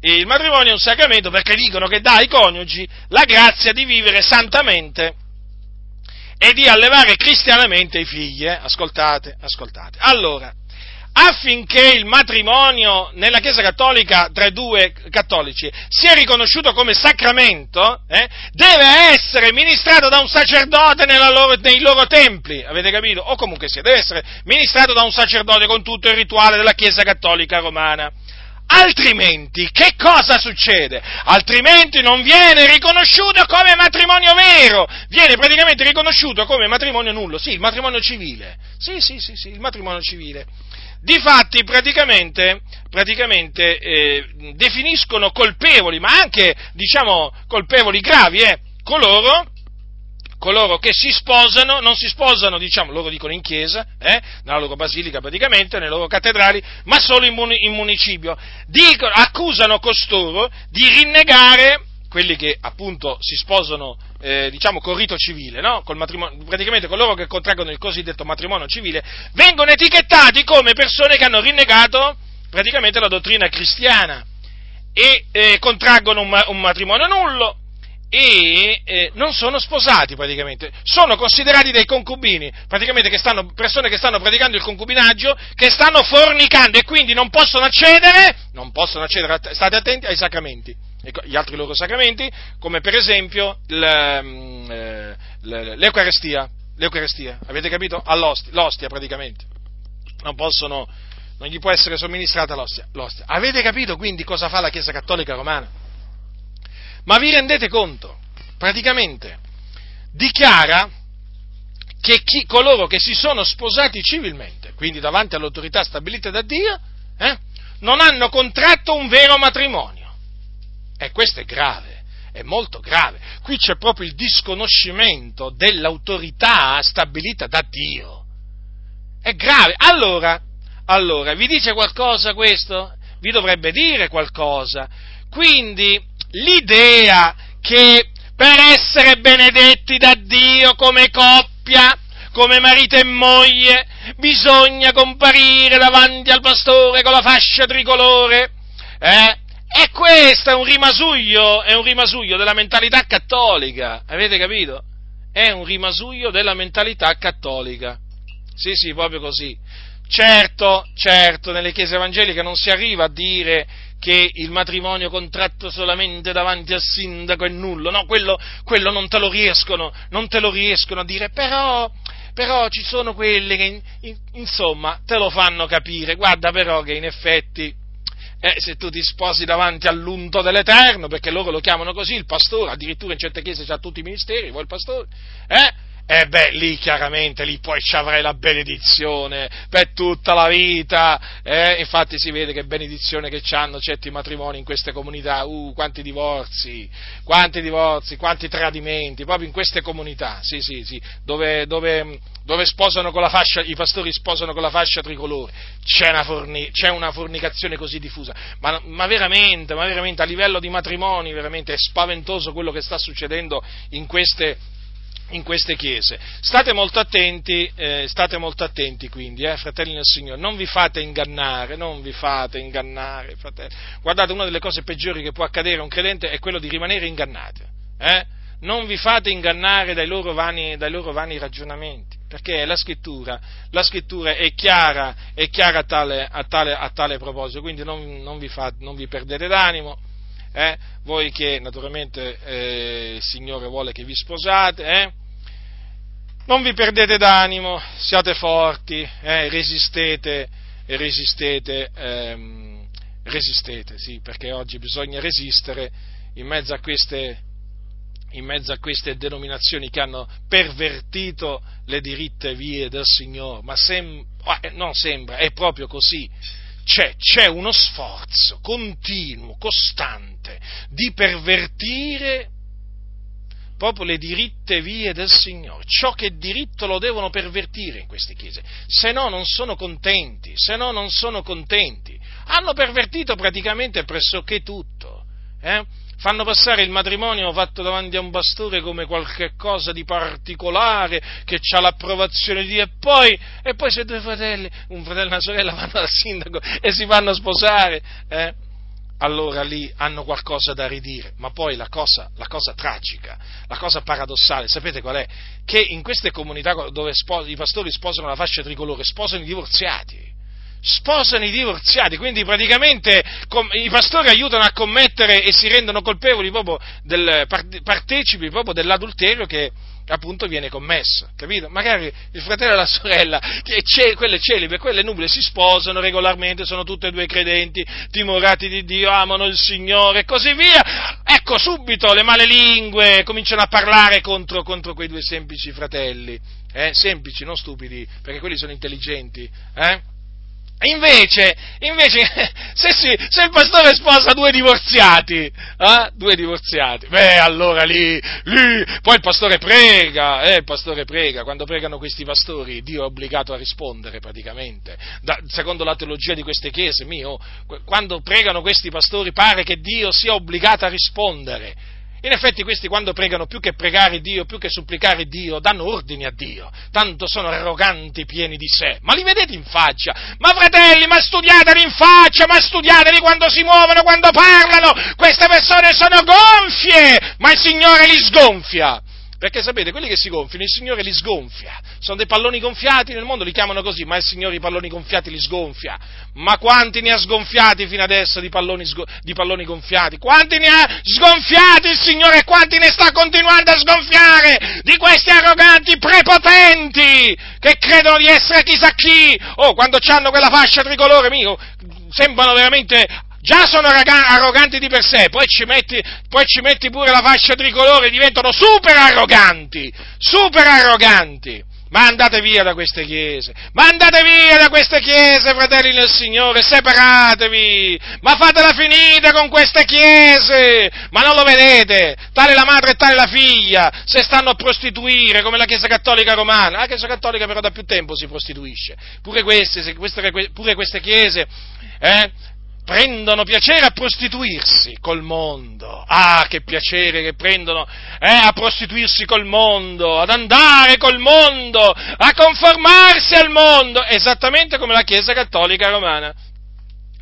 il matrimonio è un sacramento perché dicono che dà ai coniugi la grazia di vivere santamente e di allevare cristianamente i figli. Eh? Ascoltate, ascoltate. Allora, affinché il matrimonio nella Chiesa Cattolica tra i due cattolici sia riconosciuto come sacramento, eh, deve essere ministrato da un sacerdote loro, nei loro templi, avete capito? O comunque sia, deve essere ministrato da un sacerdote con tutto il rituale della Chiesa Cattolica Romana. Altrimenti, che cosa succede? Altrimenti non viene riconosciuto come matrimonio vero, viene praticamente riconosciuto come matrimonio nullo, sì, il matrimonio civile, sì, sì, sì, sì il matrimonio civile. Difatti, praticamente, praticamente eh, definiscono colpevoli, ma anche, diciamo, colpevoli gravi, eh, coloro coloro che si sposano, non si sposano, diciamo, loro dicono in chiesa, eh, nella loro basilica praticamente, nelle loro cattedrali, ma solo in, mun- in municipio. Dicono, accusano costoro di rinnegare quelli che appunto si sposano, eh, diciamo, col rito civile, no? Col praticamente coloro che contraggono il cosiddetto matrimonio civile, vengono etichettati come persone che hanno rinnegato praticamente la dottrina cristiana e eh, contraggono un, un matrimonio nullo, e eh, non sono sposati praticamente, sono considerati dei concubini, praticamente che stanno, persone che stanno praticando il concubinaggio, che stanno fornicando e quindi non possono accedere, non possono accedere, state attenti ai sacramenti, gli altri loro sacramenti, come per esempio mm, eh, l'Eucarestia, l'Eucarestia, avete capito? All'ostia, l'ostia praticamente, non possono, non gli può essere somministrata l'ostia, l'ostia. Avete capito quindi cosa fa la Chiesa Cattolica Romana? Ma vi rendete conto? Praticamente dichiara che chi, coloro che si sono sposati civilmente, quindi davanti all'autorità stabilita da Dio, eh, non hanno contratto un vero matrimonio. E questo è grave, è molto grave. Qui c'è proprio il disconoscimento dell'autorità stabilita da Dio. È grave. Allora, allora, vi dice qualcosa questo? Vi dovrebbe dire qualcosa. Quindi, l'idea che per essere benedetti da Dio come coppia, come marito e moglie, bisogna comparire davanti al pastore con la fascia tricolore, eh? E questo è un rimasuglio, è un rimasuglio della mentalità cattolica, avete capito? è un rimasuglio della mentalità cattolica. Sì, sì, proprio così. Certo, certo, nelle chiese evangeliche non si arriva a dire che il matrimonio contratto solamente davanti al sindaco è nullo, no, quello, quello non te lo riescono, non te lo riescono a dire, però, però ci sono quelli che, insomma, te lo fanno capire, guarda però che in effetti, eh, se tu ti sposi davanti all'unto dell'Eterno, perché loro lo chiamano così, il pastore, addirittura in certe chiese c'ha tutti i ministeri, vuoi il pastore, eh, e eh beh, lì chiaramente, lì poi ci avrai la benedizione per tutta la vita. Eh? Infatti si vede che benedizione che hanno certi matrimoni in queste comunità. Uh, quanti divorzi, quanti divorzi, quanti tradimenti, proprio in queste comunità, sì, sì, sì, dove, dove, dove sposano con la fascia, i pastori sposano con la fascia tricolore. C'è una, forni, c'è una fornicazione così diffusa. Ma, ma, veramente, ma veramente, a livello di matrimoni, veramente è spaventoso quello che sta succedendo in queste comunità in queste chiese. State molto attenti, eh, state molto attenti quindi, eh, fratelli del Signore, non vi fate ingannare, non vi fate ingannare, fratelli. Guardate, una delle cose peggiori che può accadere a un credente è quello di rimanere ingannati. Eh? Non vi fate ingannare dai loro, vani, dai loro vani ragionamenti, perché la scrittura, la scrittura è chiara, è chiara a, tale, a, tale, a tale, proposito, quindi non, non, vi fate, non vi perdete d'animo eh? voi che naturalmente eh, il Signore vuole che vi sposate, eh? non vi perdete d'animo, siate forti, eh? resistete, resistete, ehm, resistete, sì, perché oggi bisogna resistere in mezzo a queste in mezzo a queste denominazioni che hanno pervertito le diritte vie del Signore, ma sem- eh, non sembra, è proprio così c'è, c'è uno sforzo continuo, costante, di pervertire proprio le diritte vie del Signore. Ciò che è diritto lo devono pervertire in queste chiese, se no non sono contenti, se no non sono contenti. Hanno pervertito praticamente pressoché tutto. Eh? Fanno passare il matrimonio fatto davanti a un pastore come qualcosa di particolare, che ha l'approvazione di e poi, e poi se due fratelli, un fratello e una sorella vanno dal sindaco e si fanno sposare, eh, allora lì hanno qualcosa da ridire. Ma poi la cosa, la cosa, tragica, la cosa paradossale, sapete qual è? Che in queste comunità dove i pastori sposano la fascia tricolore, sposano i divorziati sposano i divorziati, quindi praticamente i pastori aiutano a commettere e si rendono colpevoli proprio del, partecipi proprio dell'adulterio che appunto viene commesso, capito? Magari il fratello e la sorella, che ce, quelle celibe, quelle nubile, si sposano regolarmente, sono tutte e due credenti, timorati di Dio, amano il Signore e così via. Ecco, subito le male lingue cominciano a parlare contro, contro quei due semplici fratelli, eh? semplici, non stupidi, perché quelli sono intelligenti, eh? Invece, invece se, si, se, il pastore sposa due divorziati, eh? due divorziati, beh, allora lì, lì, poi il pastore prega, eh, il pastore prega, quando pregano questi pastori, Dio è obbligato a rispondere praticamente, da, secondo la teologia di queste chiese, mio, quando pregano questi pastori pare che Dio sia obbligato a rispondere, in effetti questi quando pregano più che pregare Dio, più che supplicare Dio, danno ordini a Dio, tanto sono arroganti, pieni di sé. Ma li vedete in faccia? Ma fratelli, ma studiateli in faccia, ma studiateli quando si muovono, quando parlano! Queste persone sono gonfie, ma il Signore li sgonfia. Perché sapete, quelli che si gonfiano, il Signore li sgonfia. Sono dei palloni gonfiati, nel mondo li chiamano così, ma il Signore i palloni gonfiati li sgonfia. Ma quanti ne ha sgonfiati fino adesso di palloni, di palloni gonfiati? Quanti ne ha sgonfiati il Signore e quanti ne sta continuando a sgonfiare? Di questi arroganti prepotenti che credono di essere chissà chi. Oh, quando hanno quella fascia tricolore mio, sembrano veramente già sono arroganti di per sé, poi ci, metti, poi ci metti pure la fascia tricolore, diventano super arroganti, super arroganti. Ma andate via da queste chiese, ma andate via da queste chiese, fratelli del Signore, separatevi, ma fatela finita con queste chiese, ma non lo vedete, tale la madre e tale la figlia, se stanno a prostituire come la Chiesa Cattolica Romana, la Chiesa Cattolica però da più tempo si prostituisce, pure queste, pure queste chiese, eh, prendono piacere a prostituirsi col mondo. Ah, che piacere che prendono eh, a prostituirsi col mondo, ad andare col mondo, a conformarsi al mondo, esattamente come la Chiesa Cattolica Romana.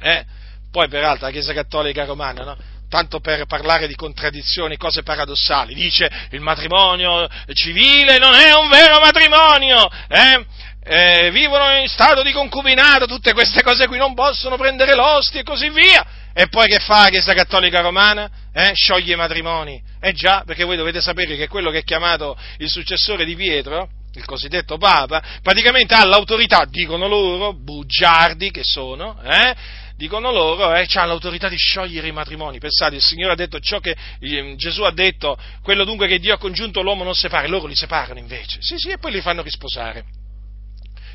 Eh? Poi, peraltro, la Chiesa Cattolica Romana, no? tanto per parlare di contraddizioni, cose paradossali, dice il matrimonio civile non è un vero matrimonio, eh? Eh, vivono in stato di concubinato, tutte queste cose qui non possono prendere l'ostia e così via. E poi che fa la Chiesa Cattolica Romana? Eh? Scioglie i matrimoni. Eh già, perché voi dovete sapere che quello che è chiamato il successore di Pietro, il cosiddetto Papa, praticamente ha l'autorità, dicono loro, bugiardi che sono, eh? dicono loro, eh, ha l'autorità di sciogliere i matrimoni. Pensate, il Signore ha detto ciò che eh, Gesù ha detto, quello dunque che Dio ha congiunto l'uomo non separa, loro li separano invece. Sì, sì, e poi li fanno risposare.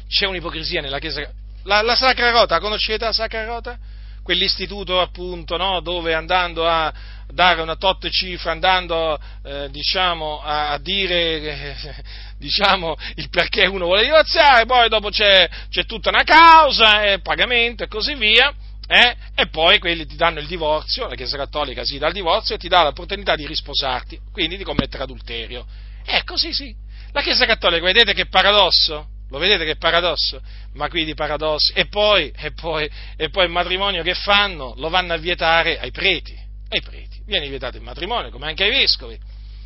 C'è un'ipocrisia nella Chiesa. La, la Sacra Rota, conoscete la Sacra Rota? Quell'istituto appunto, no, dove andando a dare una tot cifra, andando eh, diciamo, a, a dire eh, diciamo, il perché uno vuole divorziare, poi dopo c'è, c'è tutta una causa, eh, pagamento e così via eh? e poi quelli ti danno il divorzio, la Chiesa Cattolica si dà il divorzio e ti dà l'opportunità di risposarti, quindi di commettere adulterio. Ecco, sì, sì. La Chiesa Cattolica, vedete che paradosso? Lo vedete che paradosso? Ma qui di paradossi. E poi, e poi, e poi il matrimonio che fanno lo vanno a vietare ai preti. Ai preti. Viene vietato il matrimonio, come anche ai vescovi.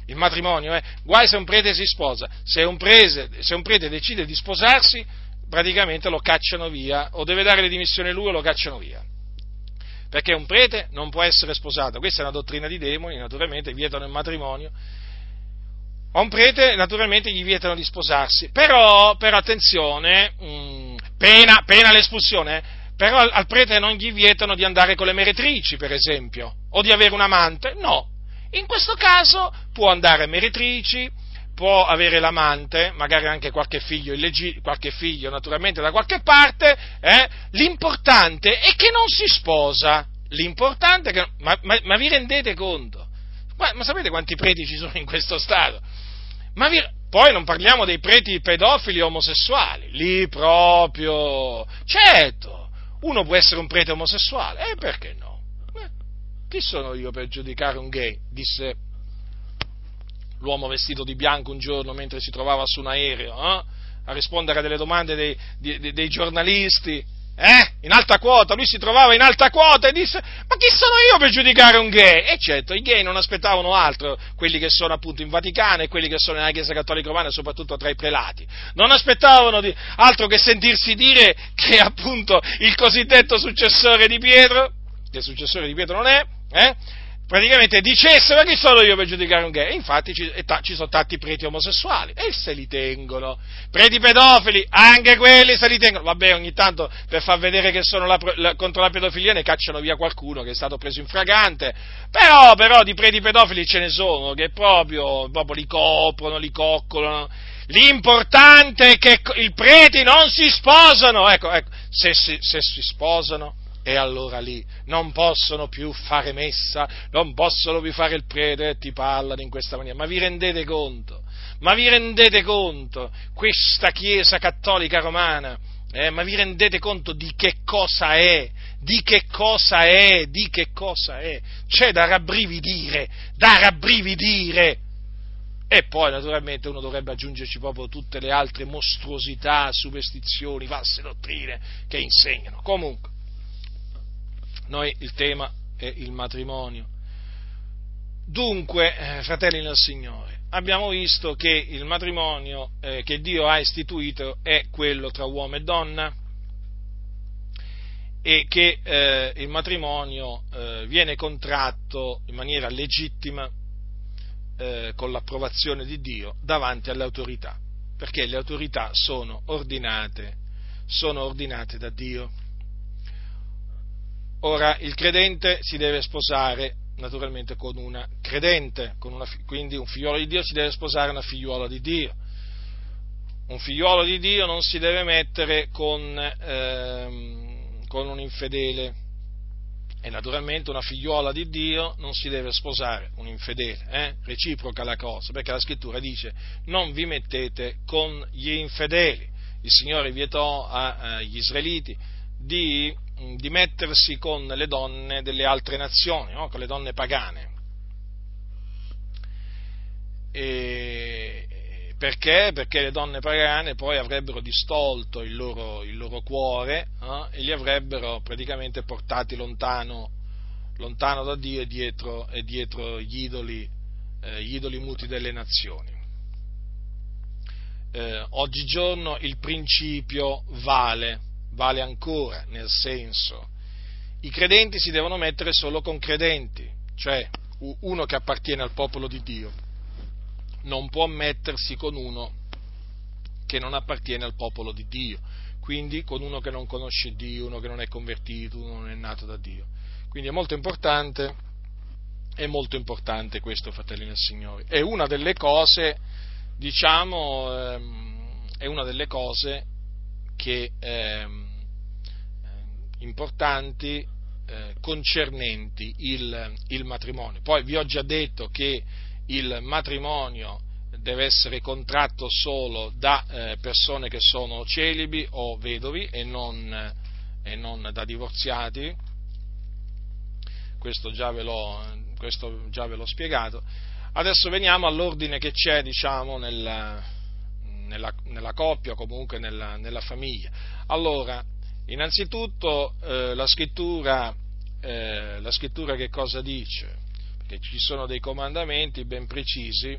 Il matrimonio, eh. Guai se un prete si sposa. Se un, prese, se un prete decide di sposarsi, praticamente lo cacciano via, o deve dare le dimissioni lui o lo cacciano via perché un prete non può essere sposato, questa è una dottrina di demoni, naturalmente vietano il matrimonio, a un prete naturalmente gli vietano di sposarsi, però, però attenzione, mm, pena, pena l'espulsione, però al, al, prete non gli vietano di andare con le meretrici, per esempio, o di avere un amante, no, in questo caso può andare meretrici, può avere l'amante, magari anche qualche figlio, illegit- qualche figlio naturalmente da qualche parte, eh? l'importante è che non si sposa, l'importante è che... Ma, ma, ma vi rendete conto? Ma, ma, sapete quanti preti ci sono in questo Stato? Vi, poi non parliamo dei preti pedofili omosessuali, lì proprio... Certo, uno può essere un prete omosessuale, e eh, perché no? Eh, chi sono io per giudicare un gay? Disse l'uomo vestito di bianco un giorno mentre si trovava su un aereo, eh? a rispondere a delle domande dei, dei, dei giornalisti, eh? in alta quota, lui si trovava in alta quota e disse, ma chi sono io per giudicare un gay? E certo, i gay non aspettavano altro, quelli che sono appunto in Vaticano e quelli che sono nella Chiesa Cattolica Romana, soprattutto tra i prelati, non aspettavano di, altro che sentirsi dire che appunto il cosiddetto successore di Pietro, che successore di Pietro non è, eh? Praticamente dicesse ma chi sono io per giudicare un gay? E infatti ci, ci, sono tanti preti omosessuali e se li tengono. Preti pedofili, anche quelli se li tengono. Vabbè, ogni tanto per far vedere che sono la, la, contro la pedofilia ne cacciano via qualcuno che è stato preso in fragante. Però, però di preti pedofili ce ne sono che proprio, proprio li coprono, li coccolano. L'importante è che i preti non si sposano. Ecco, ecco se, se, se si sposano e allora lì non possono più fare messa, non possono più fare il prete e ti parlano in questa maniera. Ma vi rendete conto? Ma vi rendete conto? Questa Chiesa cattolica romana, eh, ma vi rendete conto di che cosa è? Di che cosa è? Di che cosa è? C'è da rabbrividire, da rabbrividire. E poi naturalmente uno dovrebbe aggiungerci proprio tutte le altre mostruosità, superstizioni, false dottrine che insegnano. Comunque, noi il tema è il matrimonio. Dunque, eh, fratelli nel Signore, abbiamo visto che il matrimonio eh, che Dio ha istituito è quello tra uomo e donna e che eh, il matrimonio eh, viene contratto in maniera legittima eh, con l'approvazione di Dio davanti alle autorità, perché le autorità sono ordinate, sono ordinate da Dio. Ora, il credente si deve sposare naturalmente con una credente, con una, quindi un figliuolo di Dio si deve sposare una figliuola di Dio. Un figliuolo di Dio non si deve mettere con, ehm, con un infedele e naturalmente una figliuola di Dio non si deve sposare un infedele, eh? reciproca la cosa, perché la scrittura dice non vi mettete con gli infedeli. Il Signore vietò agli israeliti di di mettersi con le donne delle altre nazioni, no? con le donne pagane. E perché? Perché le donne pagane poi avrebbero distolto il loro, il loro cuore no? e li avrebbero praticamente portati lontano, lontano da Dio e dietro, e dietro gli, idoli, eh, gli idoli muti delle nazioni. Eh, oggigiorno il principio vale, vale ancora, nel senso, i credenti si devono mettere solo con credenti, cioè uno che appartiene al popolo di Dio non può mettersi con uno che non appartiene al popolo di Dio, quindi con uno che non conosce Dio, uno che non è convertito, uno che non è nato da Dio. Quindi è molto importante, è molto importante questo, fratelli del Signore. È una delle cose, diciamo, ehm, è una delle cose che, ehm, importanti eh, concernenti il, il matrimonio. Poi vi ho già detto che il matrimonio deve essere contratto solo da eh, persone che sono celibi o vedovi e non, e non da divorziati questo già, l'ho, questo già, ve l'ho, spiegato. Adesso veniamo all'ordine che c'è, diciamo, nella, nella, nella coppia o comunque nella, nella, famiglia. Allora, innanzitutto eh, la, scrittura, eh, la scrittura che cosa dice? Perché ci sono dei comandamenti ben precisi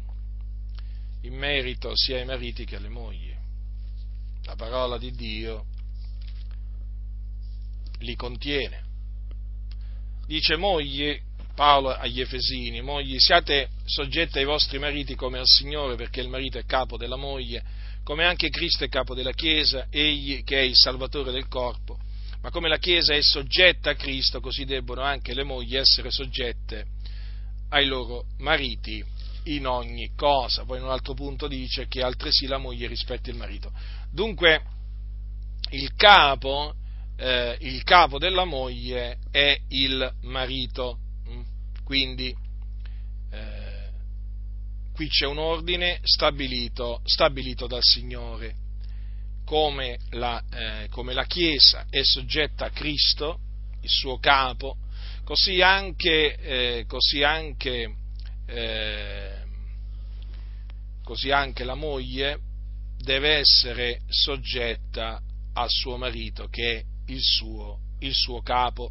in merito sia ai mariti che alle mogli. La parola di Dio li contiene dice mogli, Paolo agli Efesini, mogli, siate soggetti ai vostri mariti come al Signore, perché il marito è capo della moglie, come anche Cristo è capo della Chiesa, egli che è il Salvatore del corpo. Ma come la Chiesa è soggetta a Cristo, così debbono anche le mogli essere soggette ai loro mariti in ogni cosa. Poi in un altro punto dice che altresì la moglie rispetti il marito. Dunque, il capo eh, il capo della moglie è il marito. Quindi eh, qui c'è un ordine stabilito, stabilito dal Signore. Come la, eh, come la, Chiesa è soggetta a Cristo, il suo capo, così anche, eh, così anche, eh, così anche la moglie deve essere soggetta al suo marito che è il suo, il suo capo.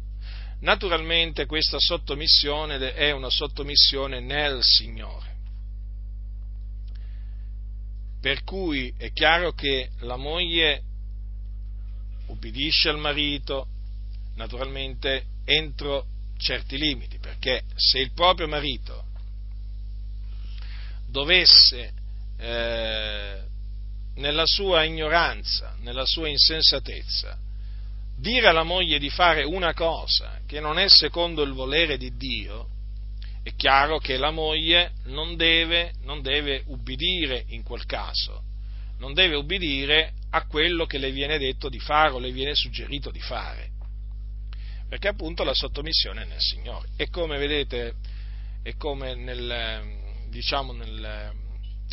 Naturalmente questa sottomissione è una sottomissione nel Signore. Per cui è chiaro che la moglie ubbidisce al marito, naturalmente entro certi limiti, perché se il proprio marito dovesse eh, nella sua ignoranza, nella sua insensatezza, dire alla moglie di fare una cosa che non è secondo il volere di Dio, è chiaro che la moglie non deve, non deve ubbidire in quel caso, non deve ubbidire a quello che le viene detto di fare o le viene suggerito di fare, perché appunto la sottomissione è nel Signore. E come vedete, è come nel, diciamo nel,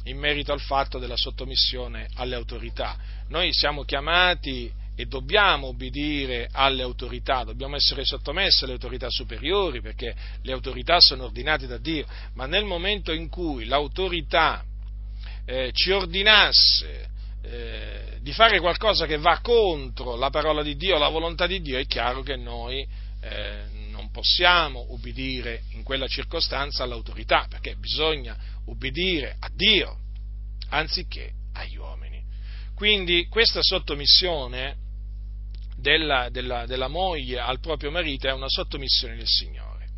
in merito al fatto della sottomissione alle autorità. Noi siamo chiamati e dobbiamo obbedire alle autorità, dobbiamo essere sottomessi alle autorità superiori perché le autorità sono ordinate da Dio, ma nel momento in cui l'autorità eh, ci ordinasse eh, di fare qualcosa che va contro la parola di Dio, la volontà di Dio, è chiaro che noi eh, non possiamo ubbidire in quella circostanza all'autorità, perché bisogna ubbidire a Dio anziché agli uomini. Quindi questa sottomissione della, della, della moglie al proprio marito è una sottomissione del Signore.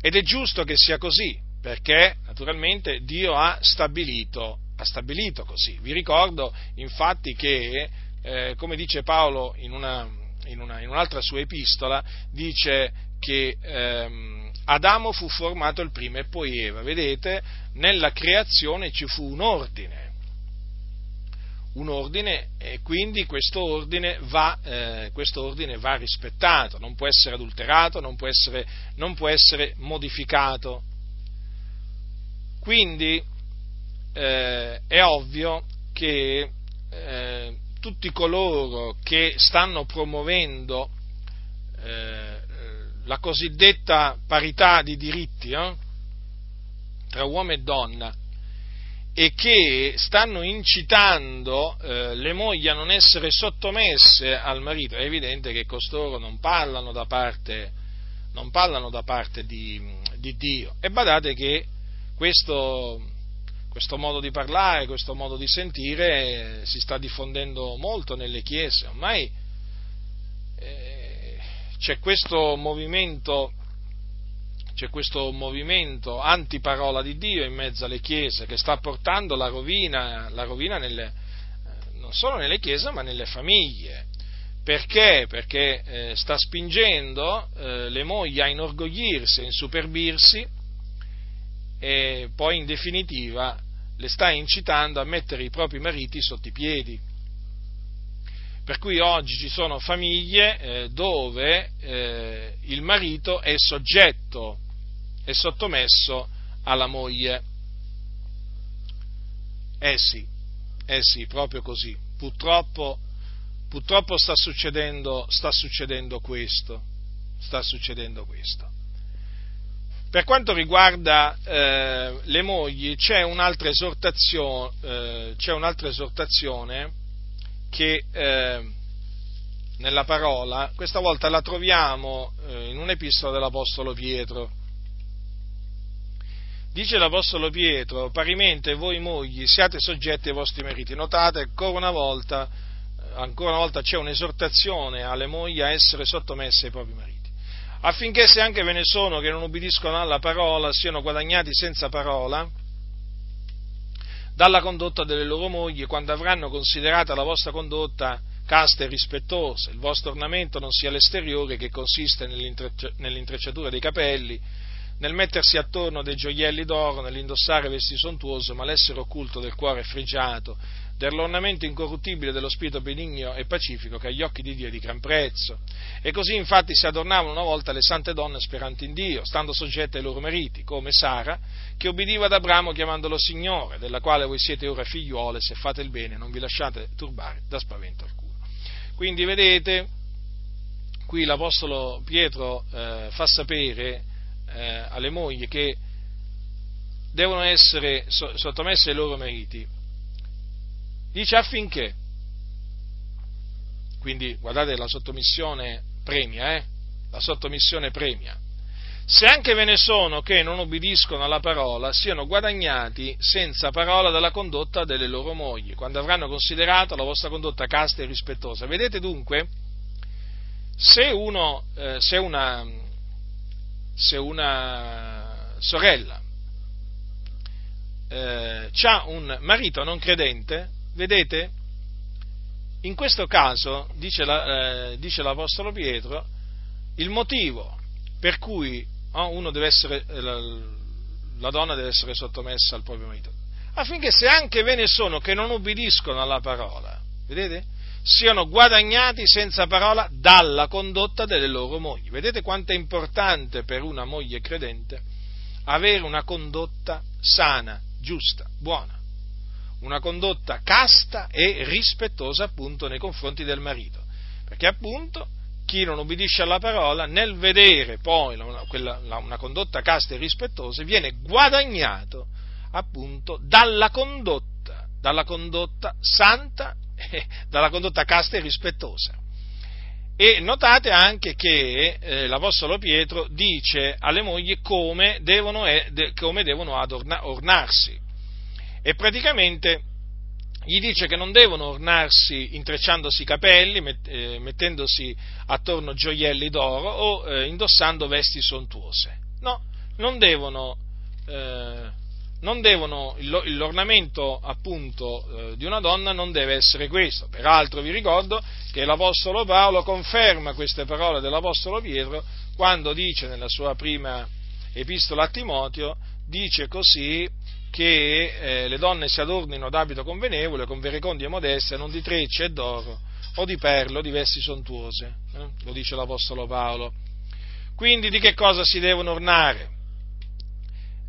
Ed è giusto che sia così, perché naturalmente Dio ha stabilito, ha stabilito così. Vi ricordo infatti che, eh, come dice Paolo in, una, in, una, in, un'altra sua epistola, dice che ehm, Adamo fu formato il primo e poi Eva. Vedete, nella creazione ci fu un ordine un ordine e quindi questo ordine, va, eh, questo ordine va, rispettato, non può essere adulterato, non può essere, non può essere modificato. Quindi eh, è ovvio che eh, tutti coloro che stanno promuovendo eh, la cosiddetta parità di diritti eh, tra uomo e donna e che stanno incitando eh, le mogli a non essere sottomesse al marito, è evidente che costoro non parlano da parte, parlano da parte di, di Dio. E badate che questo, questo, modo di parlare, questo modo di sentire si sta diffondendo molto nelle chiese. Ormai eh, c'è questo movimento c'è questo movimento antiparola di Dio in mezzo alle chiese che sta portando la rovina, la rovina nelle, eh, non solo nelle chiese ma nelle famiglie. Perché? Perché eh, sta spingendo eh, le mogli a inorgoglirsi, a insuperbirsi e poi in definitiva le sta incitando a mettere i propri mariti sotto i piedi. Per cui oggi ci sono famiglie eh, dove eh, il marito è soggetto è sottomesso alla moglie. Eh sì, eh sì, proprio così. Purtroppo, purtroppo sta, succedendo, sta succedendo questo. Sta succedendo questo. Per quanto riguarda eh, le mogli, c'è un'altra esortazione, eh, c'è un'altra esortazione che eh, nella parola, questa volta la troviamo eh, in un'epistola dell'Apostolo Pietro Dice l'Apostolo Pietro, parimente voi mogli siate soggetti ai vostri meriti. Notate ancora una volta, ancora una volta c'è un'esortazione alle mogli a essere sottomesse ai propri mariti, affinché se anche ve ne sono che non ubbidiscono alla parola siano guadagnati senza parola dalla condotta delle loro mogli quando avranno considerata la vostra condotta casta e rispettosa, il vostro ornamento non sia l'esteriore che consiste nell'intrecciatura dei capelli, nel mettersi attorno dei gioielli d'oro, nell'indossare vesti sontuose, ma l'essere occulto del cuore frigiato, dell'ornamento incorruttibile dello spirito benigno e pacifico che agli occhi di Dio è di gran prezzo. E così infatti si adornavano una volta le sante donne speranti in Dio, stando soggette ai loro meriti, come Sara, che obbediva ad Abramo chiamandolo Signore, della quale voi siete ora figliuole, se fate il bene non vi lasciate turbare da spavento alcuno. Quindi vedete, qui l'Apostolo Pietro eh, fa sapere eh, alle mogli che devono essere sottomesse ai loro mariti, dice affinché, quindi guardate la sottomissione premia, eh? la sottomissione premia, se anche ve ne sono che non obbediscono alla parola, siano guadagnati senza parola dalla condotta delle loro mogli, quando avranno considerato la vostra condotta casta e rispettosa. Vedete dunque, se, uno, eh, se una, se una sorella eh, ha un marito non credente, vedete, in questo caso, dice, la, eh, dice l'Apostolo Pietro, il motivo per cui oh, essere, eh, la, la donna deve essere sottomessa al proprio marito, affinché se anche ve ne sono che non ubbidiscono alla parola, vedete? Siano guadagnati senza parola dalla condotta delle loro mogli. Vedete quanto è importante per una moglie credente avere una condotta sana, giusta, buona, una condotta casta e rispettosa appunto nei confronti del marito, perché appunto chi non ubbidisce alla parola nel vedere poi una, quella, una condotta casta e rispettosa viene guadagnato appunto dalla condotta, dalla condotta santa dalla condotta casta e rispettosa. E notate anche che eh, l'Apostolo Pietro dice alle mogli come devono, de, come devono adorna, ornarsi. E praticamente gli dice che non devono ornarsi intrecciandosi i capelli, met, eh, mettendosi attorno gioielli d'oro o eh, indossando vesti sontuose. No, non devono eh, devono, l'ornamento appunto eh, di una donna non deve essere questo. Peraltro vi ricordo che l'Apostolo Paolo conferma queste parole dell'Apostolo Pietro quando dice nella sua prima epistola a Timoteo, dice così che eh, le donne si adornino d'abito convenevole, con verecondia modeste, non di trecce e d'oro, o di perlo, di vesti sontuose, eh? lo dice l'Apostolo Paolo. Quindi di che cosa si devono ornare?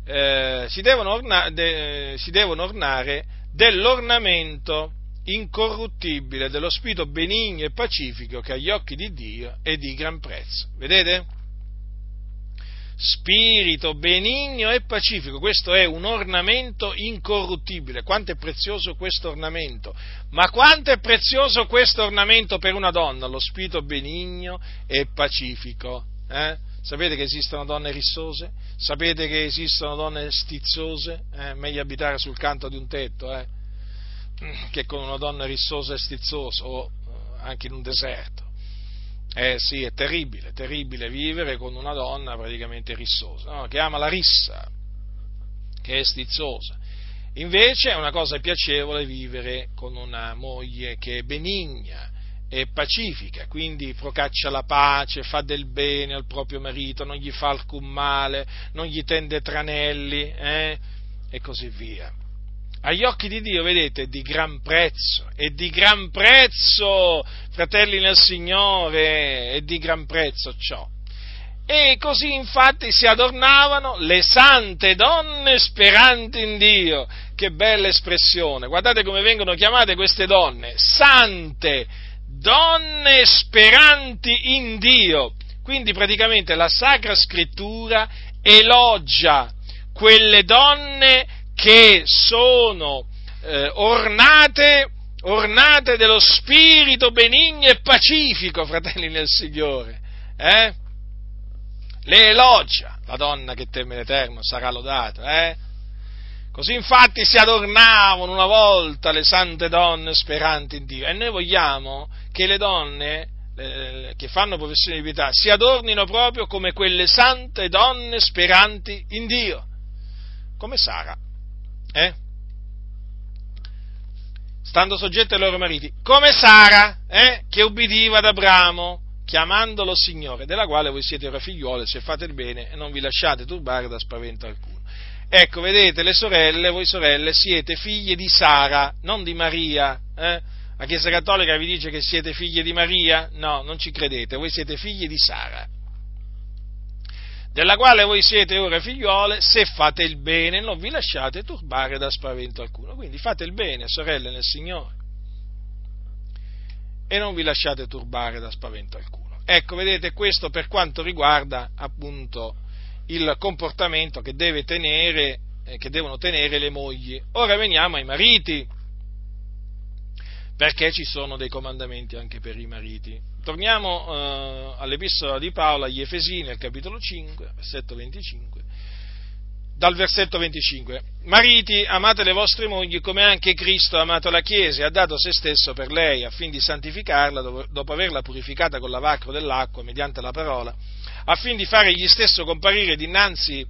Eh, si, devono orna- de- si devono ornare dell'ornamento incorruttibile dello spirito benigno e pacifico che agli occhi di Dio è di gran prezzo. Vedete? Spirito benigno e pacifico, questo è un ornamento incorruttibile. Quanto è prezioso questo ornamento? Ma quanto è prezioso questo ornamento per una donna? Lo spirito benigno e pacifico. Eh? Sapete che esistono donne rissose? Sapete che esistono donne stizzose? Eh, meglio abitare sul canto di un tetto, eh? che con una donna rissosa e stizzosa, o eh, anche in un deserto. Eh sì, è terribile, terribile vivere con una donna praticamente rissosa, no? che ama la rissa, che è stizzosa. Invece è una cosa piacevole vivere con una moglie che è benigna, e pacifica, quindi procaccia la pace, fa del bene al proprio marito, non gli fa alcun male, non gli tende tranelli, eh? e così via agli occhi di Dio, vedete, è di gran prezzo, è di gran prezzo, fratelli nel Signore, è di gran prezzo ciò. E così infatti si adornavano le sante donne speranti in Dio. Che bella espressione, guardate come vengono chiamate queste donne, sante donne speranti in Dio. Quindi praticamente la Sacra Scrittura elogia quelle donne che sono eh, ornate, ornate dello spirito benigno e pacifico, fratelli nel Signore. Eh? Le elogia, la donna che teme l'Eterno sarà lodata, eh? Così infatti si adornavano una volta le sante donne speranti in Dio e noi vogliamo che le donne eh, che fanno professione di pietà si adornino proprio come quelle sante donne speranti in Dio, come Sara eh? stando soggette ai loro mariti, come Sara, eh? che ubbidiva ad Abramo, chiamandolo Signore, della quale voi siete ora figliuole, se fate il bene e non vi lasciate turbare da spavento alcuno. Ecco, vedete, le sorelle, voi sorelle, siete figlie di Sara, non di Maria. Eh? La Chiesa Cattolica vi dice che siete figlie di Maria? No, non ci credete, voi siete figlie di Sara della quale voi siete ora figliuole, se fate il bene non vi lasciate turbare da spavento alcuno. Quindi fate il bene, sorelle nel Signore, e non vi lasciate turbare da spavento alcuno. Ecco, vedete, questo per quanto riguarda appunto il comportamento che, tenere, eh, che devono tenere le mogli. Ora veniamo ai mariti, perché ci sono dei comandamenti anche per i mariti. Torniamo eh, all'epistola di Paolo agli Efesini, al capitolo 5, versetto 25. Dal versetto 25. Mariti, amate le vostre mogli come anche Cristo ha amato la Chiesa e ha dato se stesso per lei, affin di santificarla dopo averla purificata con l'avacro dell'acqua mediante la parola, affin di fare egli stesso comparire dinanzi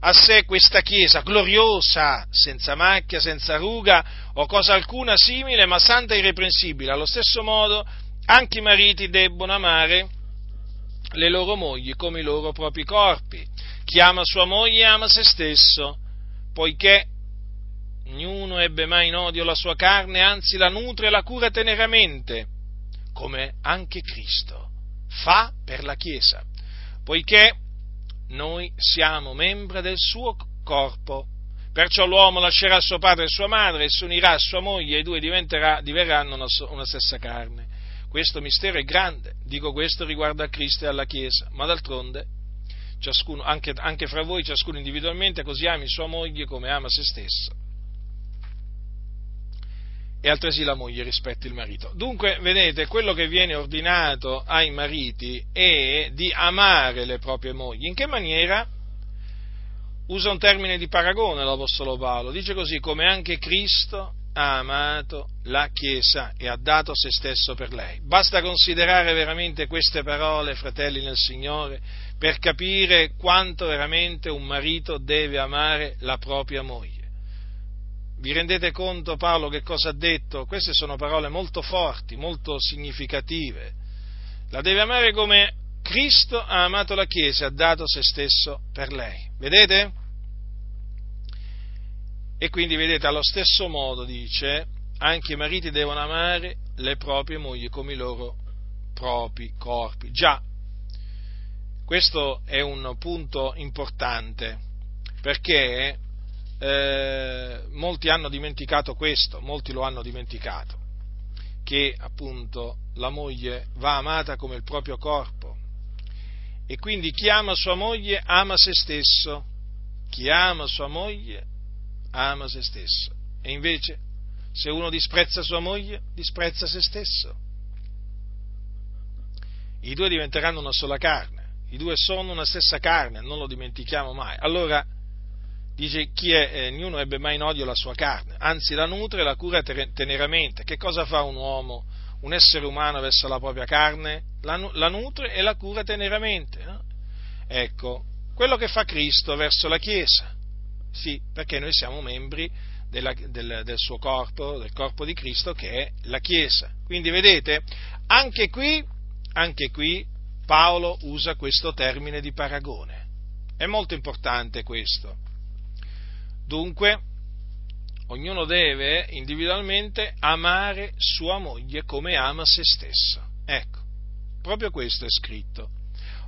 a sé questa Chiesa gloriosa, senza macchia, senza ruga o cosa alcuna simile, ma santa e irreprensibile. Allo stesso modo anche i mariti debbono amare le loro mogli come i loro propri corpi. Chi ama sua moglie ama se stesso, poiché ognuno ebbe mai in odio la sua carne, anzi la nutre e la cura teneramente, come anche Cristo fa per la Chiesa, poiché noi siamo membri del suo corpo. Perciò l'uomo lascerà suo padre e sua madre e si unirà a sua moglie e i due diverranno una, una stessa carne. Questo mistero è grande, dico questo riguardo a Cristo e alla Chiesa, ma d'altronde ciascuno, anche, anche fra voi, ciascuno individualmente, così ami sua moglie come ama se stesso. E altresì la moglie rispetti il marito. Dunque, vedete, quello che viene ordinato ai mariti è di amare le proprie mogli. In che maniera? Usa un termine di paragone l'Apostolo Paolo, dice così, come anche Cristo ha amato la Chiesa e ha dato se stesso per lei. Basta considerare veramente queste parole, fratelli nel Signore, per capire quanto veramente un marito deve amare la propria moglie. Vi rendete conto Paolo che cosa ha detto? Queste sono parole molto forti, molto significative. La deve amare come Cristo ha amato la Chiesa e ha dato se stesso per lei. Vedete? E quindi vedete, allo stesso modo dice, anche i mariti devono amare le proprie mogli come i loro propri corpi. Già, questo è un punto importante, perché eh, molti hanno dimenticato questo, molti lo hanno dimenticato, che appunto la moglie va amata come il proprio corpo. E quindi chi ama sua moglie ama se stesso, chi ama sua moglie ama se stesso. E invece, se uno disprezza sua moglie, disprezza se stesso. I due diventeranno una sola carne. i due sono una stessa carne, non lo dimentichiamo mai. Allora, dice chi è, eh, ognuno ebbe mai in odio la sua carne, anzi la nutre e la cura teneramente. Che cosa fa un uomo, un essere umano verso la propria carne? La, la nutre e la cura teneramente. No? Ecco, quello che fa Cristo verso la Chiesa. Sì, perché noi siamo membri della, del, del, suo corpo, del corpo di Cristo che è la Chiesa. Quindi vedete, anche qui, anche qui Paolo usa questo termine di paragone. È molto importante questo. Dunque, ognuno deve individualmente amare sua moglie come ama se stesso. Ecco, proprio questo è scritto.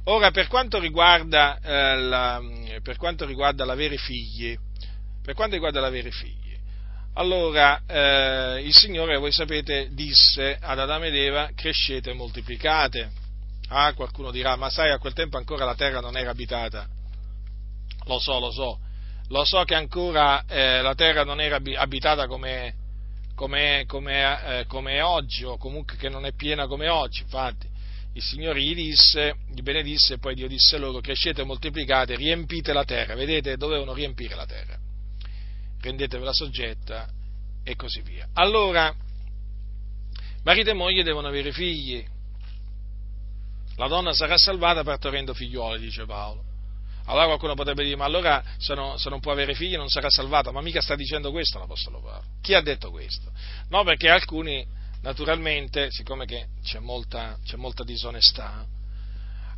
Ora, per quanto riguarda, eh, la, per quanto riguarda l'avere figli, per quanto riguarda l'avere figli, allora eh, il Signore, voi sapete, disse ad Adamo ed Eva, crescete e moltiplicate. Ah, qualcuno dirà, ma sai, a quel tempo ancora la terra non era abitata. Lo so, lo so. Lo so che ancora eh, la terra non era abitata come, come, come, eh, come oggi, o comunque che non è piena come oggi. Infatti, il Signore gli disse, gli benedisse, e poi Dio disse loro, crescete moltiplicate, riempite la terra. Vedete, dovevano riempire la terra. Rendetevela soggetta e così via. Allora, marito e moglie devono avere figli. La donna sarà salvata partorendo figliuoli, dice Paolo. Allora qualcuno potrebbe dire, ma allora se, no, se, non può avere figli non sarà salvata, ma mica sta dicendo questo l'Apostolo Paolo. Chi ha detto questo? No, perché alcuni naturalmente, siccome c'è molta, c'è molta, disonestà,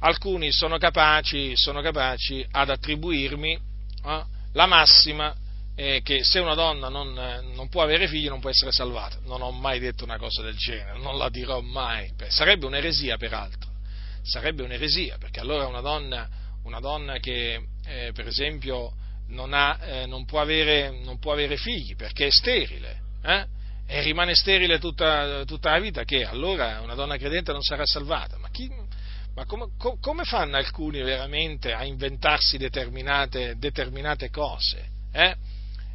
alcuni sono capaci, sono capaci ad attribuirmi eh, la massima eh, che se una donna non, non, può avere figli non può essere salvata. Non ho mai detto una cosa del genere, non la dirò mai. Sarebbe un'eresia peraltro, sarebbe un'eresia, perché allora una donna, una donna che eh, per esempio non, ha, eh, non, può avere, non, può avere, figli perché è sterile, eh? e rimane sterile tutta, tutta, la vita, che allora una donna credente non sarà salvata. Ma, chi, ma come, come, fanno alcuni veramente a inventarsi determinate, determinate cose? Eh?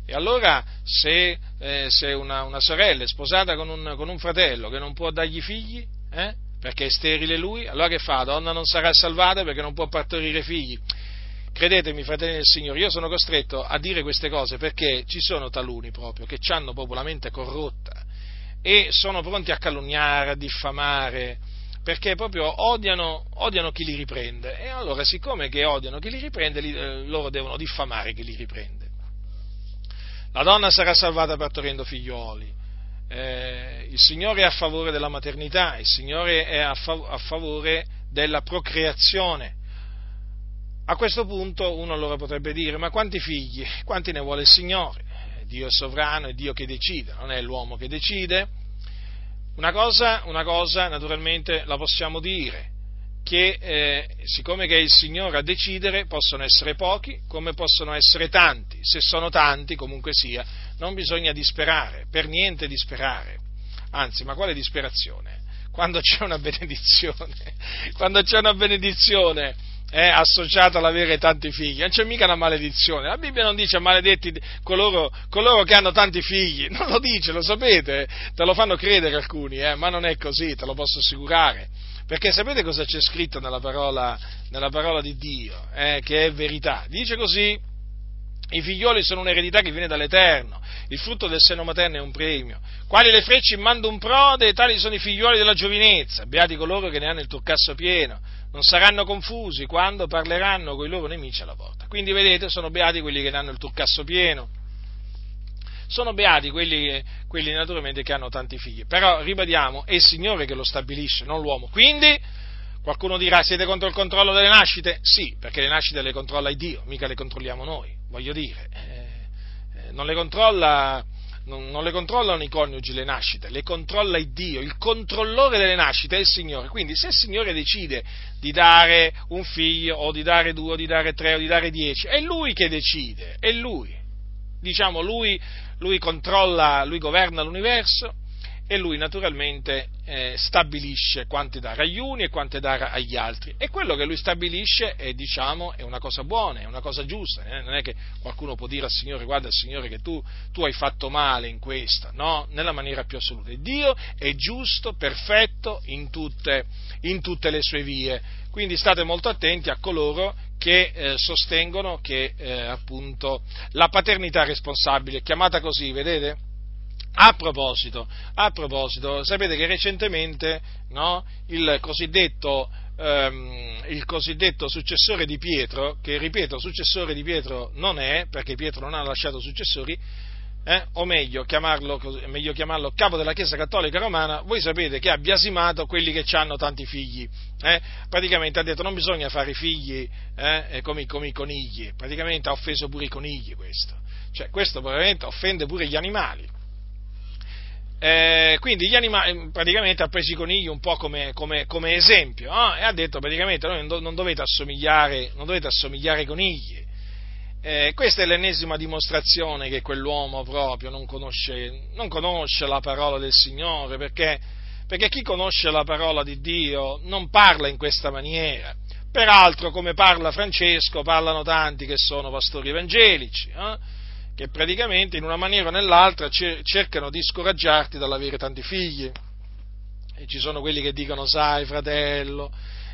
E allora se, eh, se una, una, sorella è sposata con un, con un, fratello che non può dargli figli, eh? Perché è sterile lui, allora che fa? La donna non sarà salvata perché non può partorire figli. Credetemi, fratelli del Signore, io sono costretto a dire queste cose perché ci sono taluni proprio che hanno proprio la mente corrotta e sono pronti a calunniare, a diffamare, perché proprio odiano, odiano chi li riprende. E allora, siccome che odiano chi li riprende, li, eh, loro devono diffamare chi li riprende. La donna sarà salvata partorendo figlioli. Eh, il Signore è a favore della maternità, il Signore è a, fav- a favore della procreazione a questo punto uno allora potrebbe dire, ma quanti figli? Quanti ne vuole il Signore? Dio è sovrano, è Dio che decide, non è l'uomo che decide. Una cosa, una cosa naturalmente la possiamo dire, che eh, siccome che è il Signore a decidere, possono essere pochi come possono essere tanti. Se sono tanti, comunque sia, non bisogna disperare, per niente disperare. Anzi, ma quale disperazione? Quando c'è una benedizione, quando c'è una benedizione è associato all'avere tanti figli, non c'è mica una maledizione. La Bibbia non dice maledetti coloro, coloro che hanno tanti figli, non lo dice, lo sapete, te lo fanno credere alcuni, eh, ma non è così, te lo posso assicurare. Perché sapete cosa c'è scritto nella parola, nella parola di Dio, eh, che è verità? Dice così, i figlioli sono un'eredità che viene dall'Eterno, il frutto del seno materno è un premio. Quali le frecce in mando un prode, tali sono i figlioli della giovinezza, beati coloro che ne hanno il turcasso pieno non saranno confusi quando parleranno con i loro nemici alla porta. Quindi vedete, sono beati quelli che hanno il turcasso pieno, sono beati quelli, quelli naturalmente che hanno tanti figli. Però ribadiamo, è il Signore che lo stabilisce, non l'uomo. Quindi qualcuno dirà, siete contro il controllo delle nascite? Sì, perché le nascite le controlla Dio, mica le controlliamo noi, voglio dire. Eh, eh non le controlla non, le controllano i coniugi le nascite, le controlla il Dio, il controllore delle nascite è il Signore. Quindi se il Signore decide di dare un figlio, o di dare due, o di dare tre, o di dare dieci, è Lui che decide, è Lui. Diciamo, Lui, lui controlla, Lui governa l'universo e lui naturalmente eh, stabilisce quante dare agli uni e quante dare agli altri. E quello che lui stabilisce è, diciamo, è una cosa buona, è una cosa giusta. Eh? Non è che qualcuno può dire al Signore, guarda Signore che tu, tu hai fatto male in questa, no, nella maniera più assoluta. Dio è giusto, perfetto in tutte, in tutte le sue vie. Quindi state molto attenti a coloro che eh, sostengono che eh, appunto la paternità responsabile, chiamata così, vedete? A proposito, a proposito, sapete che recentemente no, il, cosiddetto, ehm, il, cosiddetto, successore di Pietro, che ripeto successore di Pietro non è, perché Pietro non ha lasciato successori, eh, o meglio chiamarlo, meglio chiamarlo, capo della Chiesa Cattolica Romana, voi sapete che ha biasimato quelli che hanno tanti figli. Eh? Praticamente ha detto non bisogna fare figli eh, come, come, i conigli, praticamente ha offeso pure i conigli questo. Cioè, questo probabilmente offende pure gli animali. Eh, quindi gli animali, eh, praticamente ha preso i conigli un po' come, come, come esempio no? e ha detto praticamente non, non, dovete assomigliare, non, dovete assomigliare, ai conigli. Eh, questa è l'ennesima dimostrazione che quell'uomo proprio non conosce, non conosce la parola del Signore perché, perché chi conosce la parola di Dio non parla in questa maniera. Peraltro, come parla Francesco, parlano tanti che sono pastori evangelici. Eh? Che praticamente in una maniera o nell'altra cercano di scoraggiarti dall'avere tanti figli. E ci sono quelli che dicono, sai fratello,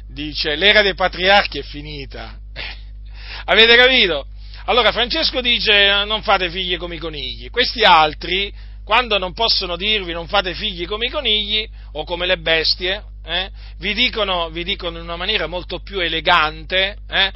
dice, l'era dei patriarchi è finita. Avete capito? Allora Francesco dice, non fate figli come i conigli. Questi altri, quando non possono dirvi non fate figli come i conigli o come le bestie, eh, vi, dicono, vi, dicono, in una maniera molto più elegante, eh,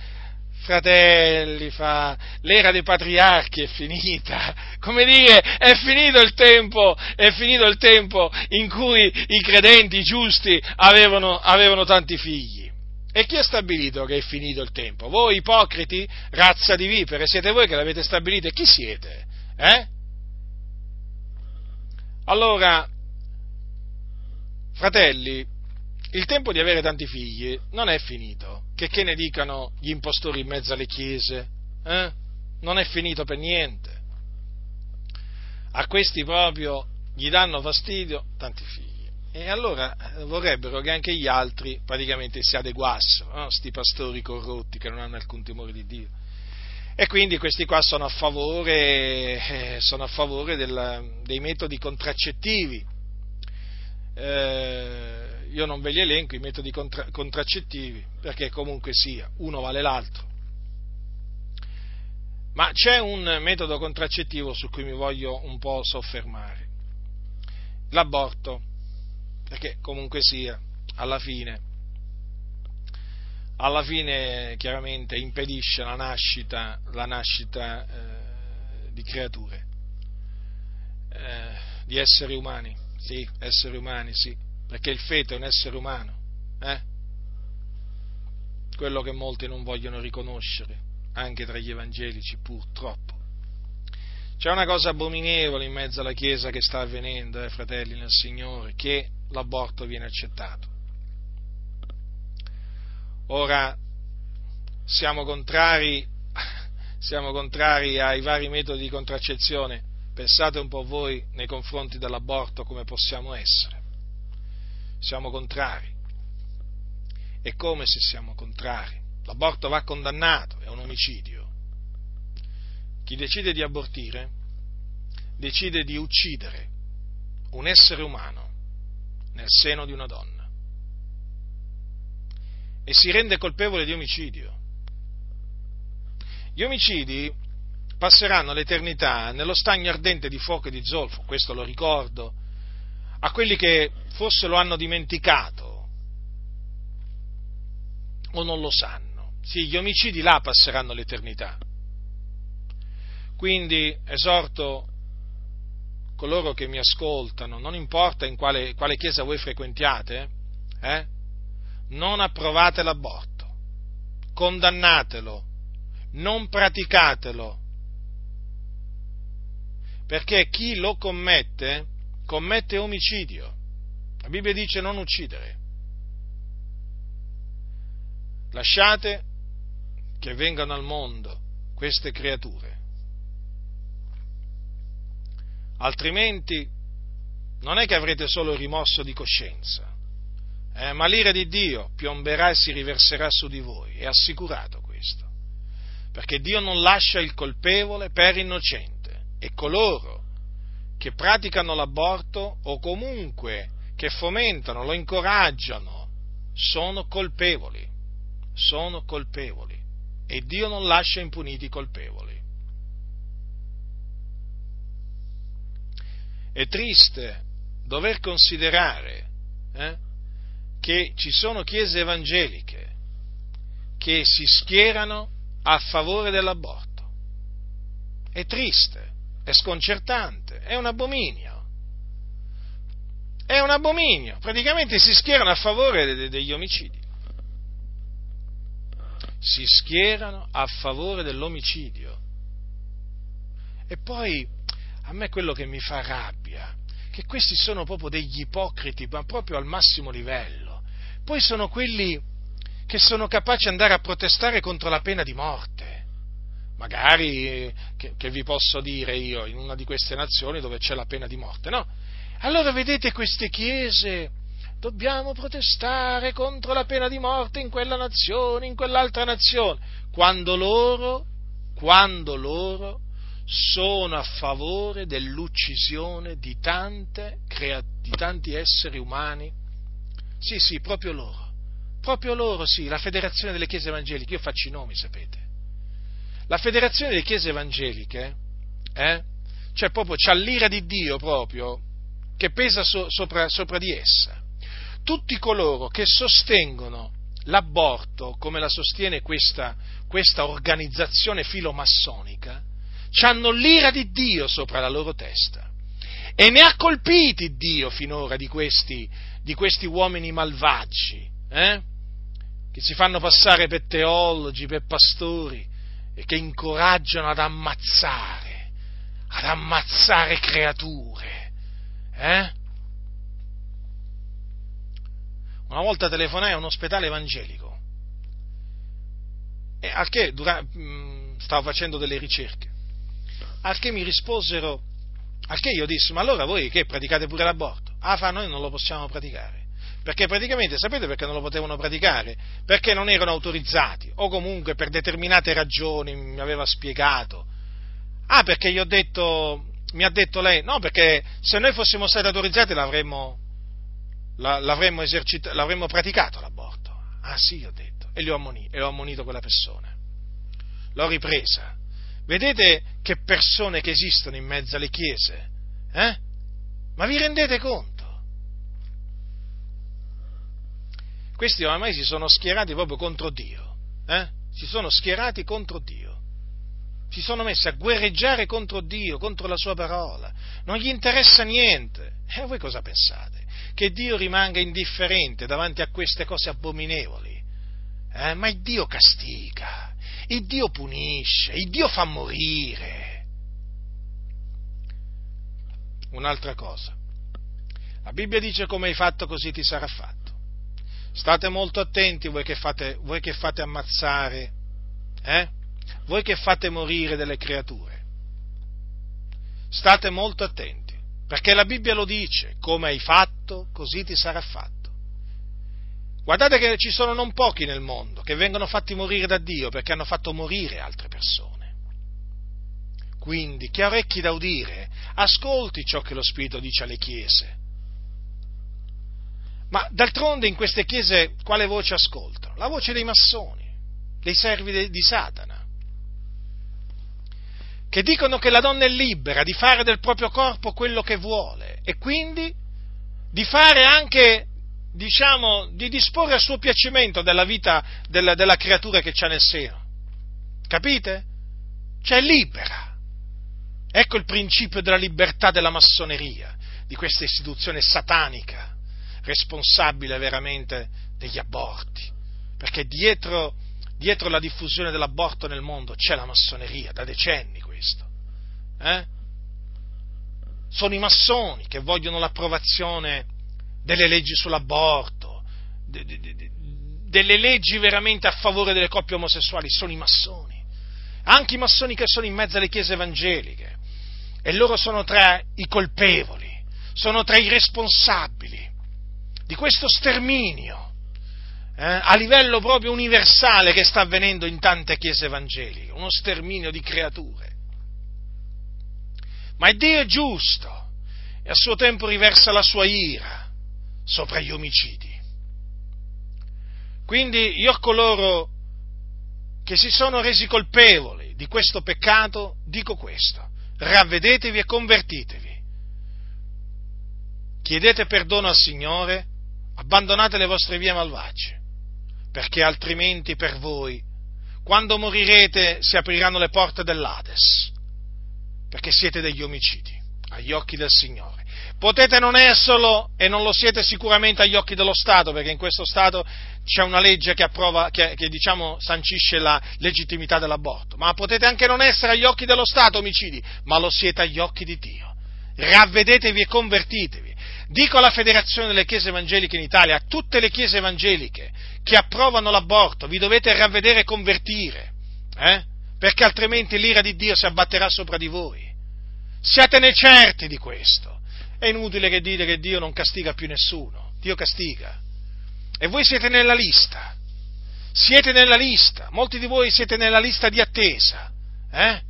fratelli, fa, l'era dei patriarchi è finita, come dire, è finito il tempo, è finito il tempo in cui i credenti, i giusti, avevano, avevano tanti figli. E chi ha stabilito che è finito il tempo? Voi ipocriti, razza di vipere, siete voi che l'avete stabilito e chi siete? Eh? Allora, fratelli, il tempo di avere tanti figli non è finito. Che, che ne dicano gli impostori in mezzo alle chiese? Eh? Non è finito per niente. A questi proprio gli danno fastidio tanti figli. E allora vorrebbero che anche gli altri praticamente si adeguassero, no? pastori corrotti che non hanno alcun timore di Dio. E quindi questi qua sono a favore, eh, sono a favore del, dei metodi contraccettivi. Eh, io non ve li elenco i metodi contra- contraccettivi, perché comunque sia, uno vale l'altro. Ma c'è un metodo contraccettivo su cui mi voglio un po' soffermare, l'aborto, perché comunque sia, alla fine, alla fine chiaramente impedisce la nascita, la nascita eh, di creature, eh, di esseri umani, sì, esseri umani, sì perché il feto è un essere umano, eh? quello che molti non vogliono riconoscere, anche tra gli evangelici purtroppo. C'è una cosa abominevole in mezzo alla Chiesa che sta avvenendo, eh, fratelli nel Signore, che l'aborto viene accettato. Ora, siamo contrari, siamo contrari ai vari metodi di contraccezione, pensate un po' voi nei confronti dell'aborto come possiamo essere siamo contrari. E come se siamo contrari? L'aborto va condannato, è un omicidio. Chi decide di abortire decide di uccidere un essere umano nel seno di una donna e si rende colpevole di omicidio. Gli omicidi passeranno l'eternità nello stagno ardente di fuoco e di zolfo, questo lo ricordo a quelli che forse lo hanno dimenticato o non lo sanno. Sì, gli omicidi là passeranno l'eternità. Quindi esorto coloro che mi ascoltano, non importa in quale, quale chiesa voi frequentiate, eh, non approvate l'aborto, condannatelo, non praticatelo, perché chi lo commette commette omicidio. La Bibbia dice non uccidere. Lasciate che vengano al mondo queste creature. Altrimenti non è che avrete solo rimorso di coscienza, eh, ma l'ira di Dio piomberà e si riverserà su di voi, è assicurato questo, perché Dio non lascia il colpevole per innocente e coloro che praticano l'aborto o comunque che fomentano, lo incoraggiano, sono colpevoli, sono colpevoli e Dio non lascia impuniti i colpevoli. È triste dover considerare eh, che ci sono chiese evangeliche che si schierano a favore dell'aborto. È triste, è sconcertante, è un abominio. È un abominio, praticamente si schierano a favore degli omicidi. Si schierano a favore dell'omicidio. E poi a me quello che mi fa rabbia che questi sono proprio degli ipocriti, ma proprio al massimo livello. Poi sono quelli che sono capaci di andare a protestare contro la pena di morte. Magari, che, che vi posso dire io, in una di queste nazioni dove c'è la pena di morte, no? Allora vedete queste chiese, dobbiamo protestare contro la pena di morte in quella nazione, in quell'altra nazione, quando loro, quando loro sono a favore dell'uccisione di, tante, di tanti esseri umani? Sì, sì, proprio loro. Proprio loro, sì, la Federazione delle Chiese Evangeliche, io faccio i nomi, sapete. La Federazione delle Chiese Evangeliche, eh, cioè proprio c'ha l'ira di Dio proprio, che pesa so, sopra, sopra di essa. Tutti coloro che sostengono l'aborto, come la sostiene questa, questa organizzazione filomassonica, hanno l'ira di Dio sopra la loro testa. E ne ha colpiti Dio finora di questi, di questi uomini malvagi, eh? che si fanno passare per teologi, per pastori, che incoraggiano ad ammazzare, ad ammazzare creature. Eh? Una volta telefonai a un ospedale evangelico, e al che dura, mh, stavo facendo delle ricerche al che mi risposero, al che io dissi, ma allora voi che praticate pure l'aborto? Ah, fa, noi non lo possiamo praticare. Perché praticamente, sapete perché non lo potevano praticare? Perché non erano autorizzati, o comunque per determinate ragioni, mi aveva spiegato. Ah, perché gli ho detto, mi ha detto lei, no, perché se noi fossimo stati autorizzati l'avremmo, l'avremmo, esercitato, l'avremmo praticato l'aborto. Ah sì, ho detto, e, ammonito, e ho ammonito quella persona. L'ho ripresa, Vedete che persone che esistono in mezzo alle chiese? Eh? Ma vi rendete conto? Questi oramai si sono schierati proprio contro Dio. Eh? Si sono schierati contro Dio. Si sono messi a guerreggiare contro Dio, contro la sua parola. Non gli interessa niente. E voi cosa pensate? Che Dio rimanga indifferente davanti a queste cose abominevoli? Eh? Ma il Dio castiga il Dio punisce, il Dio fa morire. Un'altra cosa, la Bibbia dice come hai fatto così ti sarà fatto. State molto attenti voi che fate, voi che fate ammazzare, eh? voi che fate morire delle creature. State molto attenti, perché la Bibbia lo dice, come hai fatto così ti sarà fatto. Guardate che ci sono non pochi nel mondo che vengono fatti morire da Dio perché hanno fatto morire altre persone. Quindi chi ha orecchi da udire, ascolti ciò che lo Spirito dice alle chiese. Ma d'altronde in queste chiese quale voce ascoltano? La voce dei massoni, dei servi di Satana, che dicono che la donna è libera di fare del proprio corpo quello che vuole e quindi di fare anche diciamo, di disporre a suo piacimento della vita della, della creatura che c'ha nel seno. Capite? Cioè libera. Ecco il principio della libertà della massoneria, di questa istituzione satanica, responsabile veramente degli aborti. Perché dietro, dietro la diffusione dell'aborto nel mondo c'è la massoneria, da decenni questo. Eh? Sono i massoni che vogliono l'approvazione delle leggi sull'aborto, de, de, de, delle leggi veramente a favore delle coppie omosessuali, sono i massoni, anche i massoni che sono in mezzo alle chiese evangeliche, e loro sono tra i colpevoli, sono tra i responsabili di questo sterminio eh, a livello proprio universale che sta avvenendo in tante chiese evangeliche, uno sterminio di creature. Ma Dio è giusto e a suo tempo riversa la sua ira sopra gli omicidi. Quindi io a coloro che si sono resi colpevoli di questo peccato dico questo, ravvedetevi e convertitevi. Chiedete perdono al Signore, abbandonate le vostre vie malvagie, perché altrimenti per voi, quando morirete, si apriranno le porte dell'Ades, perché siete degli omicidi agli occhi del Signore. Potete non esserlo e non lo siete sicuramente agli occhi dello Stato, perché in questo Stato c'è una legge che, approva, che, che diciamo, sancisce la legittimità dell'aborto, ma potete anche non essere agli occhi dello Stato omicidi, ma lo siete agli occhi di Dio. Ravvedetevi e convertitevi. Dico alla Federazione delle Chiese Evangeliche in Italia, a tutte le Chiese Evangeliche che approvano l'aborto, vi dovete ravvedere e convertire, eh? perché altrimenti l'ira di Dio si abbatterà sopra di voi. Siatene certi di questo. È inutile che dite che Dio non castiga più nessuno, Dio castiga. E voi siete nella lista, siete nella lista, molti di voi siete nella lista di attesa, eh?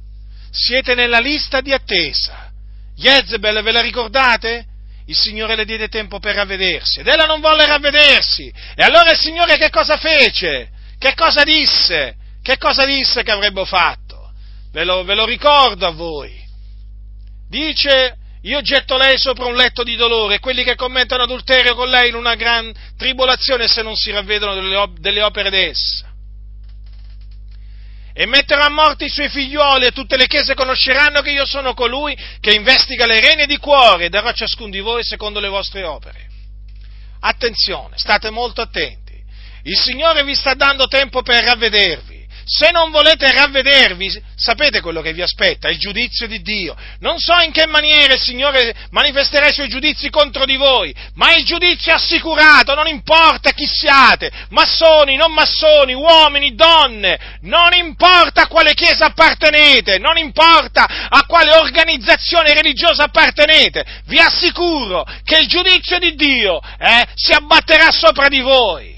Siete nella lista di attesa. Jezebel, ve la ricordate? Il Signore le diede tempo per ravvedersi ed ella non volle ravvedersi. E allora il Signore che cosa fece? Che cosa disse? Che cosa disse che avrebbe fatto? Ve lo, ve lo ricordo a voi. Dice io getto lei sopra un letto di dolore e quelli che commettono adulterio con lei in una gran tribolazione se non si ravvedono delle, delle opere d'essa. E metterò a morte i suoi figlioli e tutte le chiese conosceranno che io sono colui che investiga le rene di cuore e darò a ciascuno di voi secondo le vostre opere. Attenzione, state molto attenti. Il Signore vi sta dando tempo per ravvedervi se non volete ravvedervi, sapete quello che vi aspetta, il giudizio di Dio. Non so in che maniera il Signore manifesterà i suoi giudizi contro di voi, ma il giudizio è assicurato, non importa chi siate, massoni, non massoni, uomini, donne, non importa a quale chiesa appartenete, non importa a quale organizzazione religiosa appartenete, vi assicuro che il giudizio di Dio eh, si abbatterà sopra di voi.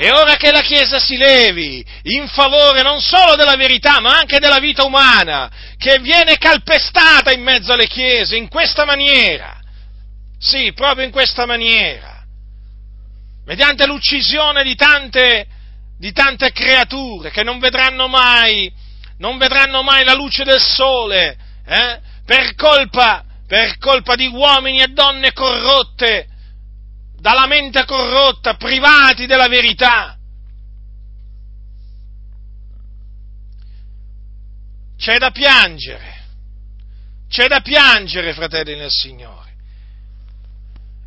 È ora che la Chiesa si levi in favore non solo della verità, ma anche della vita umana, che viene calpestata in mezzo alle Chiese in questa maniera. Sì, proprio in questa maniera. Mediante l'uccisione di tante, di tante creature che non vedranno mai, non vedranno mai la luce del sole, eh? per, colpa, per colpa di uomini e donne corrotte dalla mente corrotta, privati della verità. C'è da piangere, c'è da piangere, fratelli nel Signore.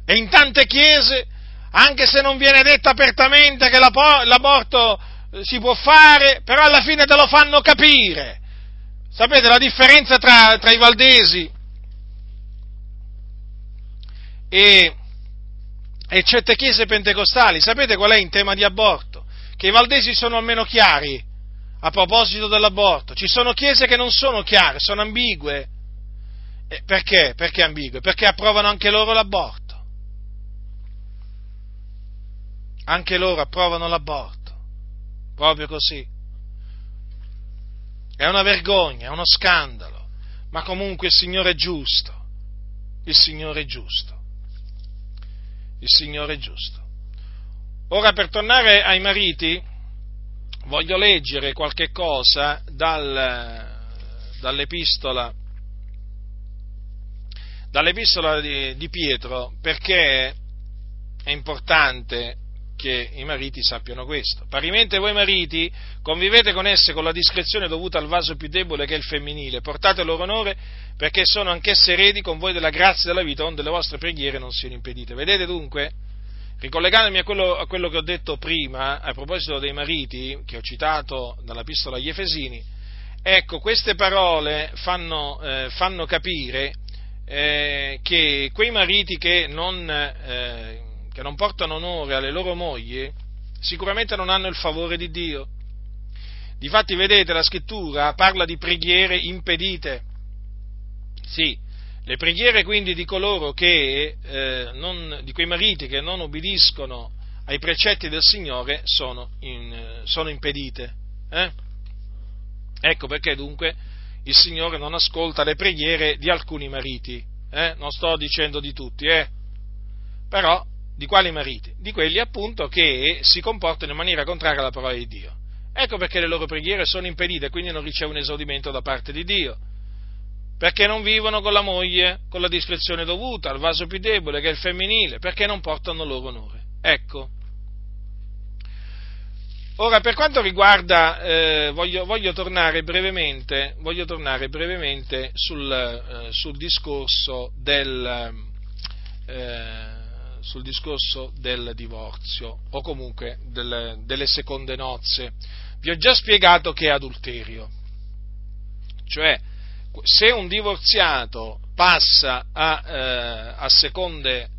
E in tante chiese, anche se non viene detto apertamente che l'aborto eh, si può fare, però alla fine te lo fanno capire. Sapete la differenza tra, tra i valdesi e, e certe chiese pentecostali, sapete qual è in tema di aborto? Che i valdesi sono almeno chiari a proposito dell'aborto. Ci sono chiese che non sono chiare, sono ambigue. Eh, perché? Perché ambigue? Perché approvano anche loro l'aborto. Anche loro approvano l'aborto. Proprio così. È una vergogna, è uno scandalo. Ma comunque il Signore è giusto. Il Signore è giusto il Signore è giusto. Ora per tornare ai mariti, voglio leggere qualche cosa dal, dall'epistola, dall'epistola di, di Pietro perché è importante che i mariti sappiano questo. Parimente voi mariti convivete con esse con la discrezione dovuta al vaso più debole che è il femminile, portate loro onore perché sono anch'esse eredi con voi della grazia della vita, onde le vostre preghiere non siano impedite. Vedete dunque, ricollegandomi a quello, a quello che ho detto prima, a proposito dei mariti, che ho citato dalla pistola agli Efesini, ecco, queste parole fanno, eh, fanno capire eh, che quei mariti che non, eh, che non portano onore alle loro mogli, sicuramente non hanno il favore di Dio. Difatti, vedete, la scrittura parla di preghiere impedite Sì, le preghiere quindi di coloro che, eh, non, di quei mariti che non obbediscono ai precetti del Signore sono, in, sono impedite. Eh? Ecco perché dunque il Signore non ascolta le preghiere di alcuni mariti, eh? non sto dicendo di tutti, eh? però di quali mariti? Di quelli appunto che si comportano in maniera contraria alla parola di Dio. Ecco perché le loro preghiere sono impedite, quindi non ricevono esaudimento da parte di Dio. Perché non vivono con la moglie con la discrezione dovuta, al vaso più debole che è il femminile, perché non portano loro onore. Ecco. Ora, per quanto riguarda, eh, voglio, voglio, tornare brevemente, voglio tornare brevemente sul, eh, sul, discorso del, eh, sul, discorso del, divorzio o comunque del, delle seconde nozze. Vi ho già spiegato che è adulterio. Cioè, se un divorziato passa a, eh, a seconde,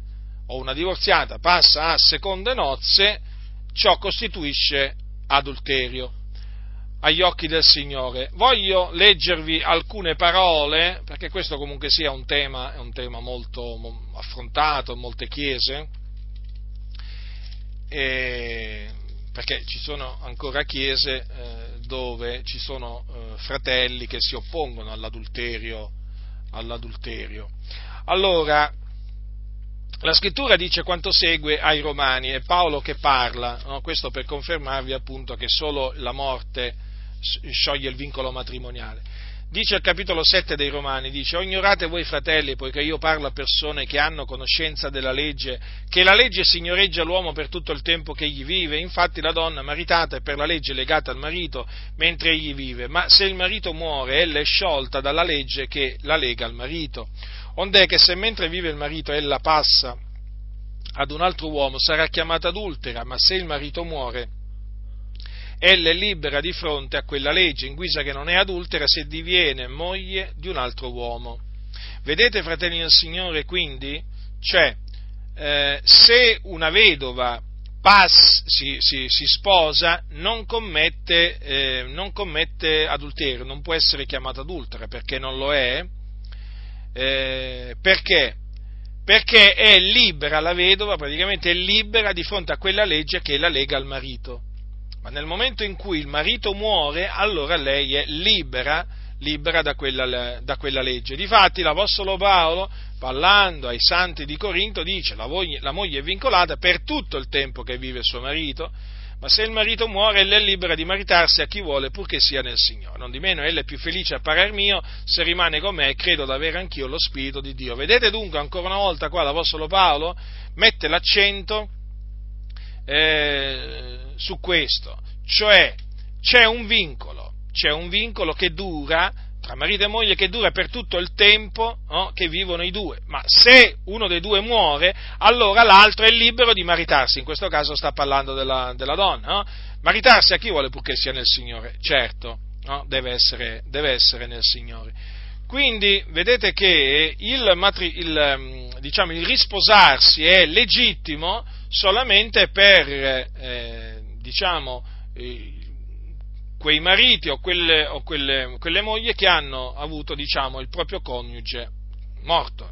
o una divorziata passa a seconde nozze, ciò costituisce adulterio agli occhi del Signore. Voglio leggervi alcune parole, perché questo comunque sia un tema, è un tema molto affrontato in molte chiese, perché ci sono ancora chiese eh, dove ci sono eh, fratelli che si oppongono all'adulterio, all'adulterio. Allora, la scrittura dice quanto segue ai Romani, è Paolo che parla, no? questo per confermarvi appunto che solo la morte scioglie il vincolo matrimoniale. Dice al capitolo 7 dei Romani, dice, ignorate voi fratelli, poiché io parlo a persone che hanno conoscenza della legge, che la legge signoreggia l'uomo per tutto il tempo che egli vive, infatti la donna maritata è per la legge legata al marito mentre egli vive, ma se il marito muore, ella è sciolta dalla legge che la lega al marito. Ond'è che se mentre vive il marito ella passa ad un altro uomo sarà chiamata adultera, ma se il marito muore, ella è libera di fronte a quella legge, in guisa che non è adultera se diviene moglie di un altro uomo. Vedete, fratelli del Signore, quindi, cioè, eh, se una vedova pass, si, si, si, sposa, non commette, eh, non commette adulterio, non può essere chiamata adultera perché non lo è, eh, perché? Perché è libera la vedova, praticamente è libera di fronte a quella legge che la lega al marito. Ma nel momento in cui il marito muore, allora lei è libera, libera da quella, da quella legge. Difatti l'Apostolo Paolo, parlando ai santi di Corinto, dice la, voglia, la moglie è vincolata per tutto il tempo che vive suo marito, ma se il marito muore, ella è libera di maritarsi a chi vuole, purché sia nel Signore. Non di meno, ella è più felice a parer mio se rimane con me e credo di avere anch'io lo Spirito di Dio. Vedete dunque, ancora una volta qua l'Apostolo Paolo mette l'accento eh, su questo, cioè c'è un vincolo, c'è un vincolo che dura tra marito e moglie che dura per tutto il tempo no, che vivono i due, ma se uno dei due muore, allora l'altro è libero di maritarsi, in questo caso sta parlando della, della donna, no? maritarsi a chi vuole purché sia nel Signore, certo, no? deve, essere, deve, essere, nel Signore. Quindi vedete che il, matri, il, diciamo, il risposarsi è legittimo solamente per, eh, diciamo, quei mariti o quelle, o quelle, quelle mogli che hanno avuto diciamo, il proprio coniuge morto,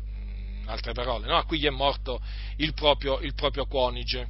in altre parole, no? a cui è morto il proprio, il proprio coniuge.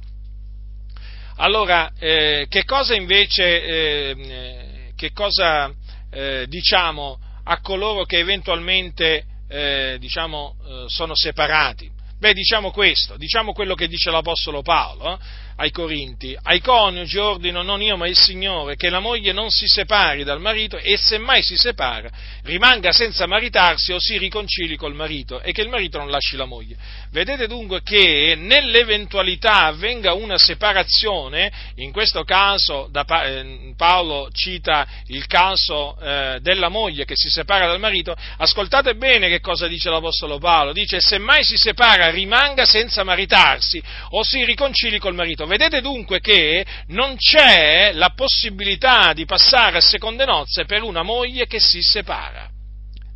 Allora, eh, che cosa invece, eh, che cosa eh, diciamo a coloro che eventualmente eh, diciamo, eh, sono separati? Beh, diciamo questo, diciamo quello che dice l'Apostolo Paolo, eh? Ai Corinti, ai coniugi ordino non io ma il Signore che la moglie non si separi dal marito e se mai si separa rimanga senza maritarsi o si riconcili col marito e che il marito non lasci la moglie. Vedete dunque che nell'eventualità avvenga una separazione, in questo caso da, eh, Paolo cita il caso eh, della moglie che si separa dal marito, ascoltate bene che cosa dice l'Apostolo Paolo, dice se mai si separa rimanga senza maritarsi o si riconcili col marito marito. Vedete dunque che non c'è la possibilità di passare a seconde nozze per una moglie che si separa.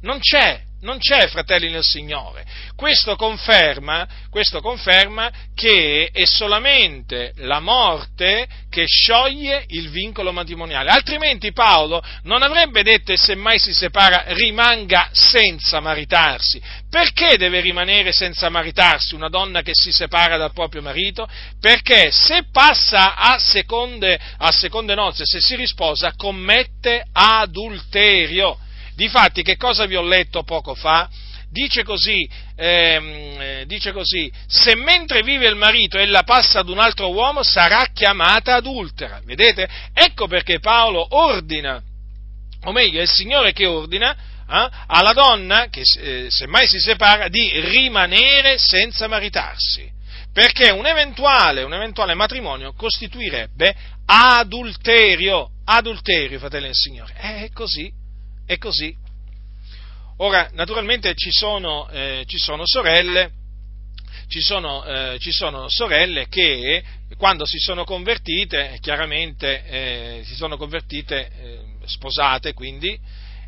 Non c'è. Non c'è, fratelli nel Signore. Questo conferma, questo conferma, che è solamente la morte che scioglie il vincolo matrimoniale. Altrimenti Paolo non avrebbe detto e se mai si separa rimanga senza maritarsi. Perché deve rimanere senza maritarsi una donna che si separa dal proprio marito? Perché se passa a seconde, a seconde nozze, se si risposa, commette adulterio. Difatti, che cosa vi ho letto poco fa? Dice così, ehm, dice così, se mentre vive il marito ella passa ad un altro uomo sarà chiamata adultera. Vedete? Ecco perché Paolo ordina, o meglio è il Signore che ordina, eh, alla donna, che eh, semmai si separa, di rimanere senza maritarsi. Perché un eventuale, un eventuale matrimonio costituirebbe adulterio, adulterio, fratelli del Signore. È così, è così. Ora, naturalmente ci sono, eh, ci sono sorelle, ci sono, eh, ci sono, sorelle che quando si sono convertite, chiaramente eh, si sono convertite eh, sposate, quindi,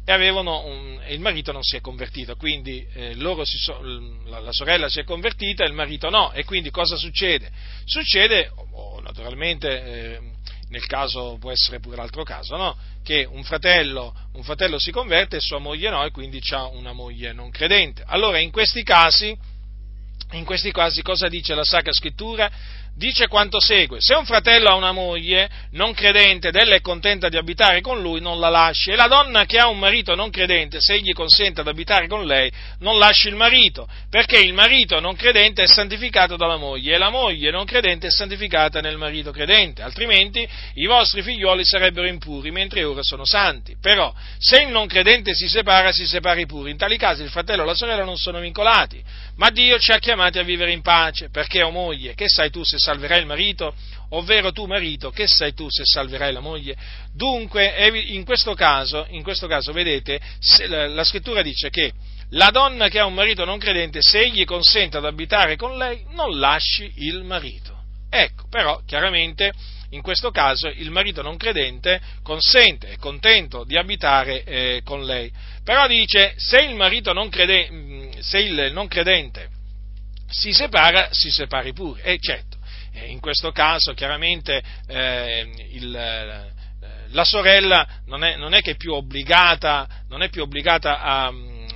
e avevano un, il marito non si è convertito, quindi eh, so, la, la, sorella si è convertita e il marito no, e quindi cosa succede? Succede, oh, naturalmente eh, nel caso può essere pure l'altro caso, no? Che un fratello, un fratello, si converte e sua moglie no, e quindi ha una moglie non credente. Allora, in questi casi, in questi casi cosa dice la Sacra Scrittura? Dice quanto segue, se un fratello ha una moglie non credente ed ella è contenta di abitare con lui, non la lasci, e la donna che ha un marito non credente, se egli consente ad abitare con lei, non lasci il marito, perché il marito non credente è santificato dalla moglie, e la moglie non credente è santificata nel marito credente, altrimenti i vostri figlioli sarebbero impuri, mentre ora sono santi. Però, se il non credente si separa, si separi pure, in tali casi il fratello e la sorella non sono vincolati, ma Dio ci ha chiamati a vivere in pace, perché, o moglie, che sai tu se salverai il marito? Ovvero tu, marito, che sai tu se salverai la moglie? Dunque, in questo caso, in questo caso vedete, la scrittura dice che la donna che ha un marito non credente, se egli consente ad abitare con lei, non lasci il marito. Ecco, però, chiaramente, in questo caso il marito non credente consente, è contento di abitare eh, con lei. Però dice, se il marito non credente, se il non credente si separa, si separi pure. E certo, in questo caso chiaramente eh, il, eh, la sorella non è, non è, che più obbligata, è più obbligata a,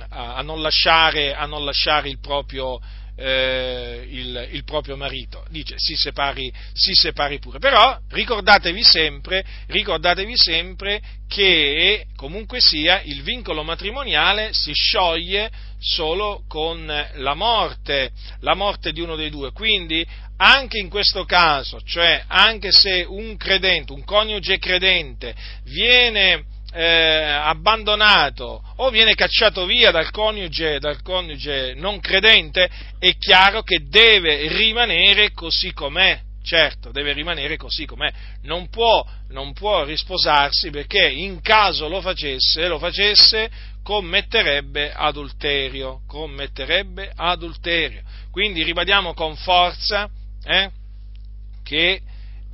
a, non lasciare, a, non lasciare, il proprio, eh, il, il proprio marito, dice si separi, si separi, pure, però ricordatevi sempre, ricordatevi sempre che comunque sia il vincolo matrimoniale si scioglie solo con la morte, la morte di uno dei due, quindi anche in questo caso, cioè anche se un credente, un coniuge credente viene eh, abbandonato o viene cacciato via dal coniuge, dal coniuge non credente, è chiaro che deve rimanere così com'è. Certo, deve rimanere così com'è, non può, non può risposarsi perché in caso lo facesse, lo facesse commetterebbe adulterio, commetterebbe adulterio. Quindi ribadiamo con forza eh, che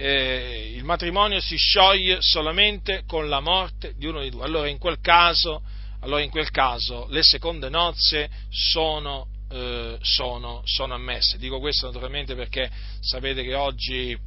eh, il matrimonio si scioglie solamente con la morte di uno dei due. Allora in quel caso, allora in quel caso le seconde nozze sono, eh, sono, sono ammesse. Dico questo naturalmente perché sapete che oggi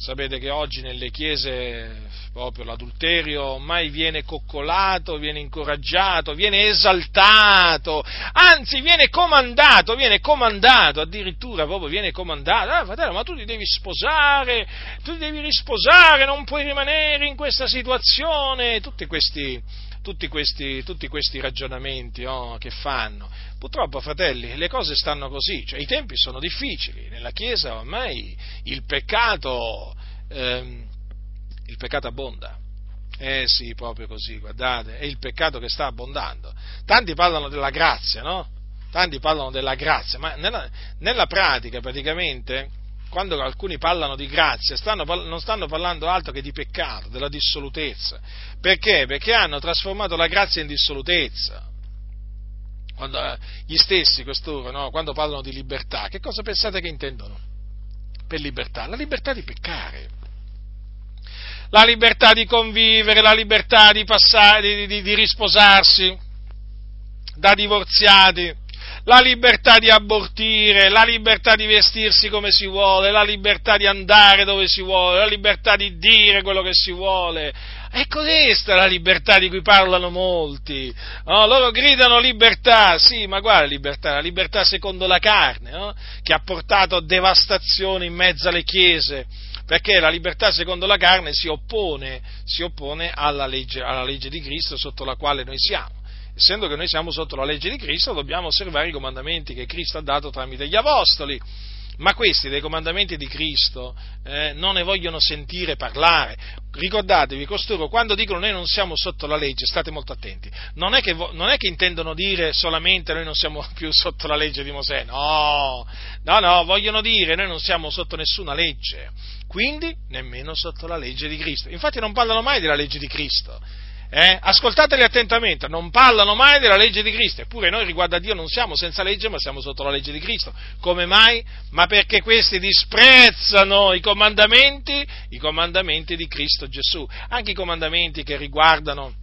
Sapete che oggi nelle chiese proprio l'adulterio ormai viene coccolato, viene incoraggiato, viene esaltato, anzi viene comandato, viene comandato, addirittura proprio viene comandato, ah fratello ma tu ti devi sposare, tu ti devi risposare, non puoi rimanere in questa situazione, tutti questi, tutti questi, tutti questi ragionamenti oh, che fanno. Purtroppo, fratelli, le cose stanno così, cioè i tempi sono difficili, nella Chiesa ormai il peccato, ehm, il peccato abbonda. Eh sì, proprio così, guardate, è il peccato che sta abbondando. Tanti parlano della grazia, no? Tanti parlano della grazia, ma nella, nella pratica praticamente quando alcuni parlano di grazia, stanno, non stanno parlando altro che di peccato, della dissolutezza. Perché? Perché hanno trasformato la grazia in dissolutezza. Quando, eh, gli stessi costoro, no? quando parlano di libertà, che cosa pensate che intendono per libertà? La libertà di peccare. La libertà di convivere, la libertà di, passare, di, di, di risposarsi, da divorziati, la libertà di abortire, la libertà di vestirsi come si vuole, la libertà di andare dove si vuole, la libertà di dire quello che si vuole. È questa la libertà di cui parlano molti. No? Loro gridano libertà, sì, ma guarda libertà, la libertà secondo la carne, no? che ha portato devastazione in mezzo alle chiese perché la libertà secondo la carne si oppone, si oppone alla, legge, alla legge di Cristo sotto la quale noi siamo essendo che noi siamo sotto la legge di Cristo, dobbiamo osservare i comandamenti che Cristo ha dato tramite gli apostoli. Ma questi dei comandamenti di Cristo eh, non ne vogliono sentire parlare. Ricordatevi, costoro quando dicono noi non siamo sotto la legge, state molto attenti, non è che, non è che intendono dire solamente noi non siamo più sotto la legge di Mosè, no, no, no, vogliono dire noi non siamo sotto nessuna legge, quindi nemmeno sotto la legge di Cristo. Infatti non parlano mai della legge di Cristo, eh? Ascoltateli attentamente, non parlano mai della legge di Cristo, eppure noi riguardo a Dio non siamo senza legge, ma siamo sotto la legge di Cristo. Come mai? Ma perché questi disprezzano i comandamenti, i comandamenti di Cristo Gesù, anche i comandamenti che riguardano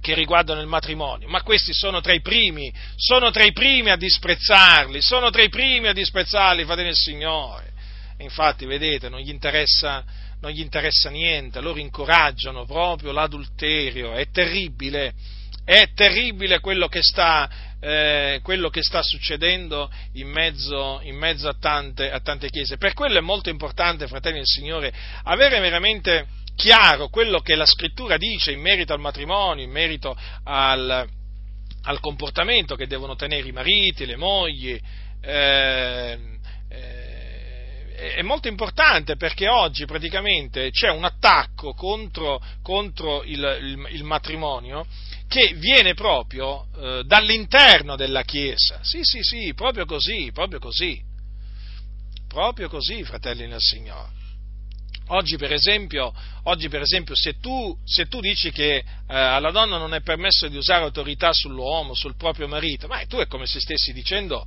che riguardano il matrimonio, ma questi sono tra i primi, sono tra i primi a disprezzarli, sono tra i primi a disprezzarli, fratelli del Signore. Infatti, vedete, non gli interessa, non gli interessa niente, loro incoraggiano proprio l'adulterio, è terribile, è terribile quello che sta, eh, quello che sta succedendo in mezzo, in mezzo a, tante, a, tante, chiese. Per quello è molto importante, fratelli del Signore, avere veramente chiaro quello che la scrittura dice in merito al matrimonio, in merito al, al comportamento che devono tenere i mariti, le mogli. Eh, eh, è molto importante perché oggi praticamente c'è un attacco contro, contro il, il, il, matrimonio che viene proprio eh, dall'interno della Chiesa. Sì, sì, sì, proprio così, proprio così. Proprio così, fratelli nel Signore. Oggi per esempio, oggi, per esempio se, tu, se, tu, dici che eh, alla donna non è permesso di usare autorità sull'uomo, sul proprio marito, ma tu è come se stessi dicendo,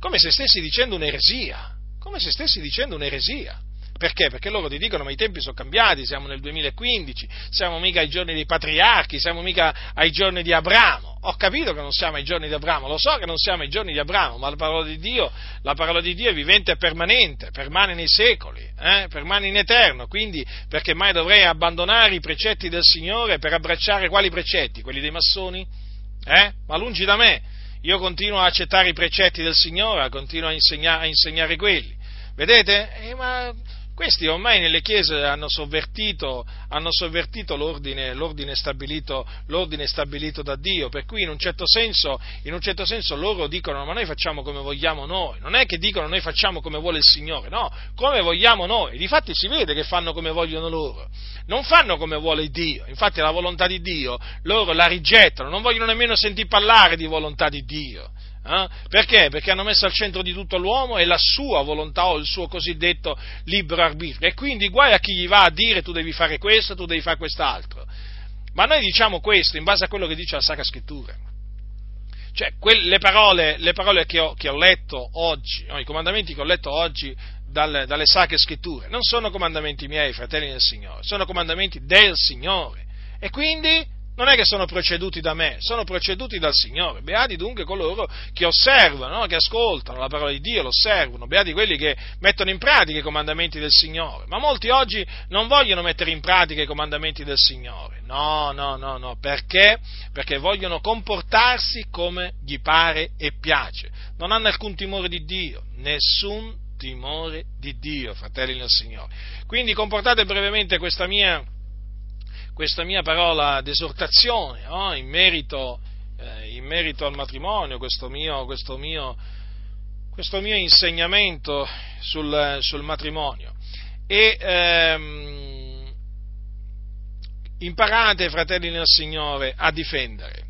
come se stessi dicendo un'eresia come se stessi dicendo un'eresia. Perché? Perché loro ti dicono ma i tempi sono cambiati, siamo nel 2015, siamo mica ai giorni dei patriarchi, siamo mica ai giorni di Abramo. Ho capito che non siamo ai giorni di Abramo, lo so che non siamo ai giorni di Abramo, ma la parola di Dio, la parola di Dio è vivente e permanente, permane nei secoli, eh? permane in eterno, quindi perché mai dovrei abbandonare i precetti del Signore per abbracciare quali precetti? Quelli dei massoni? Eh? Ma lungi da me io continuo a accettare i precetti del Signore, continuo a, insegna, a insegnare quelli. Vedete? Eh, ma questi ormai nelle chiese hanno sovvertito, hanno sovvertito l'ordine, l'ordine, stabilito, l'ordine, stabilito, da Dio, per cui in un, certo senso, in un, certo senso, loro dicono ma noi facciamo come vogliamo noi, non è che dicono noi facciamo come vuole il Signore, no, come vogliamo noi, difatti si vede che fanno come vogliono loro, non fanno come vuole Dio, infatti la volontà di Dio loro la rigettano, non vogliono nemmeno sentire parlare di volontà di Dio. Eh? Perché? Perché hanno messo al centro di tutto l'uomo e la sua volontà o il suo cosiddetto libero arbitrio. E quindi guai a chi gli va a dire tu devi fare questo, tu devi fare quest'altro. Ma noi diciamo questo in base a quello che dice la Sacra Scrittura. Cioè, que- le parole, le parole che, ho, che, ho, letto oggi, no, i comandamenti che ho letto oggi dal, dalle Sacre Scritture, non sono comandamenti miei, fratelli del Signore, sono comandamenti del Signore. E quindi non è che sono proceduti da me, sono proceduti dal Signore. Beati dunque coloro che osservano, no? che ascoltano la parola di Dio, lo osservano, beati quelli che mettono in pratica i comandamenti del Signore. Ma molti oggi non vogliono mettere in pratica i comandamenti del Signore. No, no, no, no, perché? Perché vogliono comportarsi come gli pare e piace. Non hanno alcun timore di Dio, nessun timore di Dio, fratelli del Signore. Quindi comportate brevemente questa mia questa mia parola d'esortazione no? in, merito, eh, in, merito, al matrimonio, questo mio, questo mio, questo mio insegnamento sul, sul, matrimonio. E ehm, imparate, fratelli nel Signore, a difendere,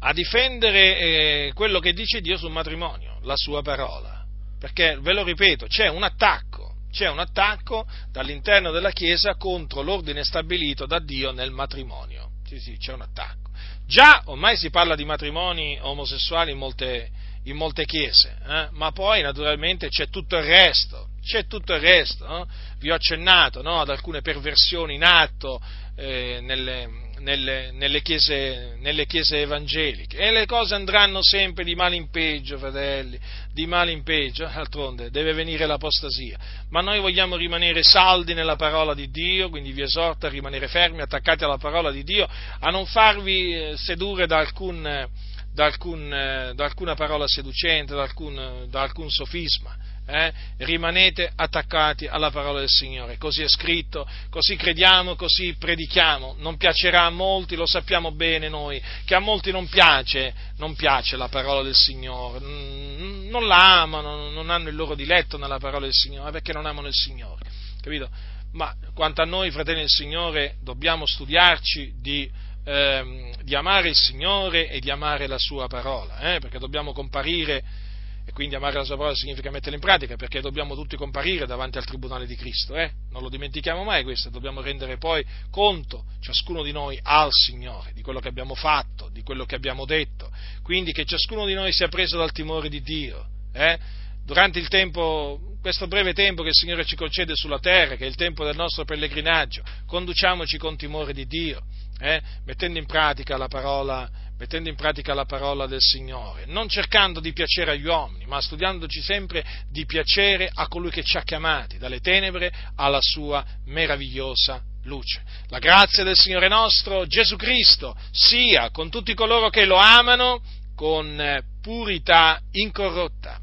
a difendere eh, quello che dice Dio sul matrimonio, la sua parola. Perché, ve lo ripeto, c'è un attacco c'è un attacco dall'interno della Chiesa contro l'ordine stabilito da Dio nel matrimonio. Sì, sì, c'è un attacco. Già ormai si parla di matrimoni omosessuali in molte, in molte chiese, eh? ma poi naturalmente c'è tutto il resto, c'è tutto il resto. No? Vi ho accennato no? ad alcune perversioni in atto eh, nelle, nelle, nelle, chiese, nelle, chiese, evangeliche. E le cose andranno sempre di male in peggio, fratelli, di male in peggio, d'altronde deve venire l'apostasia, ma noi vogliamo rimanere saldi nella parola di Dio, quindi vi esorto a rimanere fermi, attaccati alla parola di Dio, a non farvi eh, sedurre da alcun, da alcun, da alcuna parola seducente, da alcun, da alcun sofisma, eh, rimanete attaccati alla parola del Signore, così è scritto, così crediamo, così predichiamo, non piacerà a molti, lo sappiamo bene noi, che a molti non piace, non piace la parola del Signore, non la amano, non hanno il loro diletto nella parola del Signore, perché non amano il Signore, capito? Ma quanto a noi, fratelli del Signore, dobbiamo studiarci di, ehm, di amare il Signore e di amare la Sua parola, eh, perché dobbiamo comparire e quindi amare la sua parola significa metterla in pratica, perché dobbiamo tutti comparire davanti al tribunale di Cristo, eh? non lo dimentichiamo mai questo, dobbiamo rendere poi conto, ciascuno di noi, al Signore, di quello che abbiamo fatto, di quello che abbiamo detto, quindi che ciascuno di noi sia preso dal timore di Dio. Eh? Durante il tempo, questo breve tempo che il Signore ci concede sulla terra, che è il tempo del nostro pellegrinaggio, conduciamoci con timore di Dio, eh? mettendo in pratica la parola mettendo in pratica la parola del Signore, non cercando di piacere agli uomini, ma studiandoci sempre di piacere a colui che ci ha chiamati dalle tenebre alla sua meravigliosa luce. La grazia del Signore nostro Gesù Cristo sia con tutti coloro che lo amano con purità incorrotta.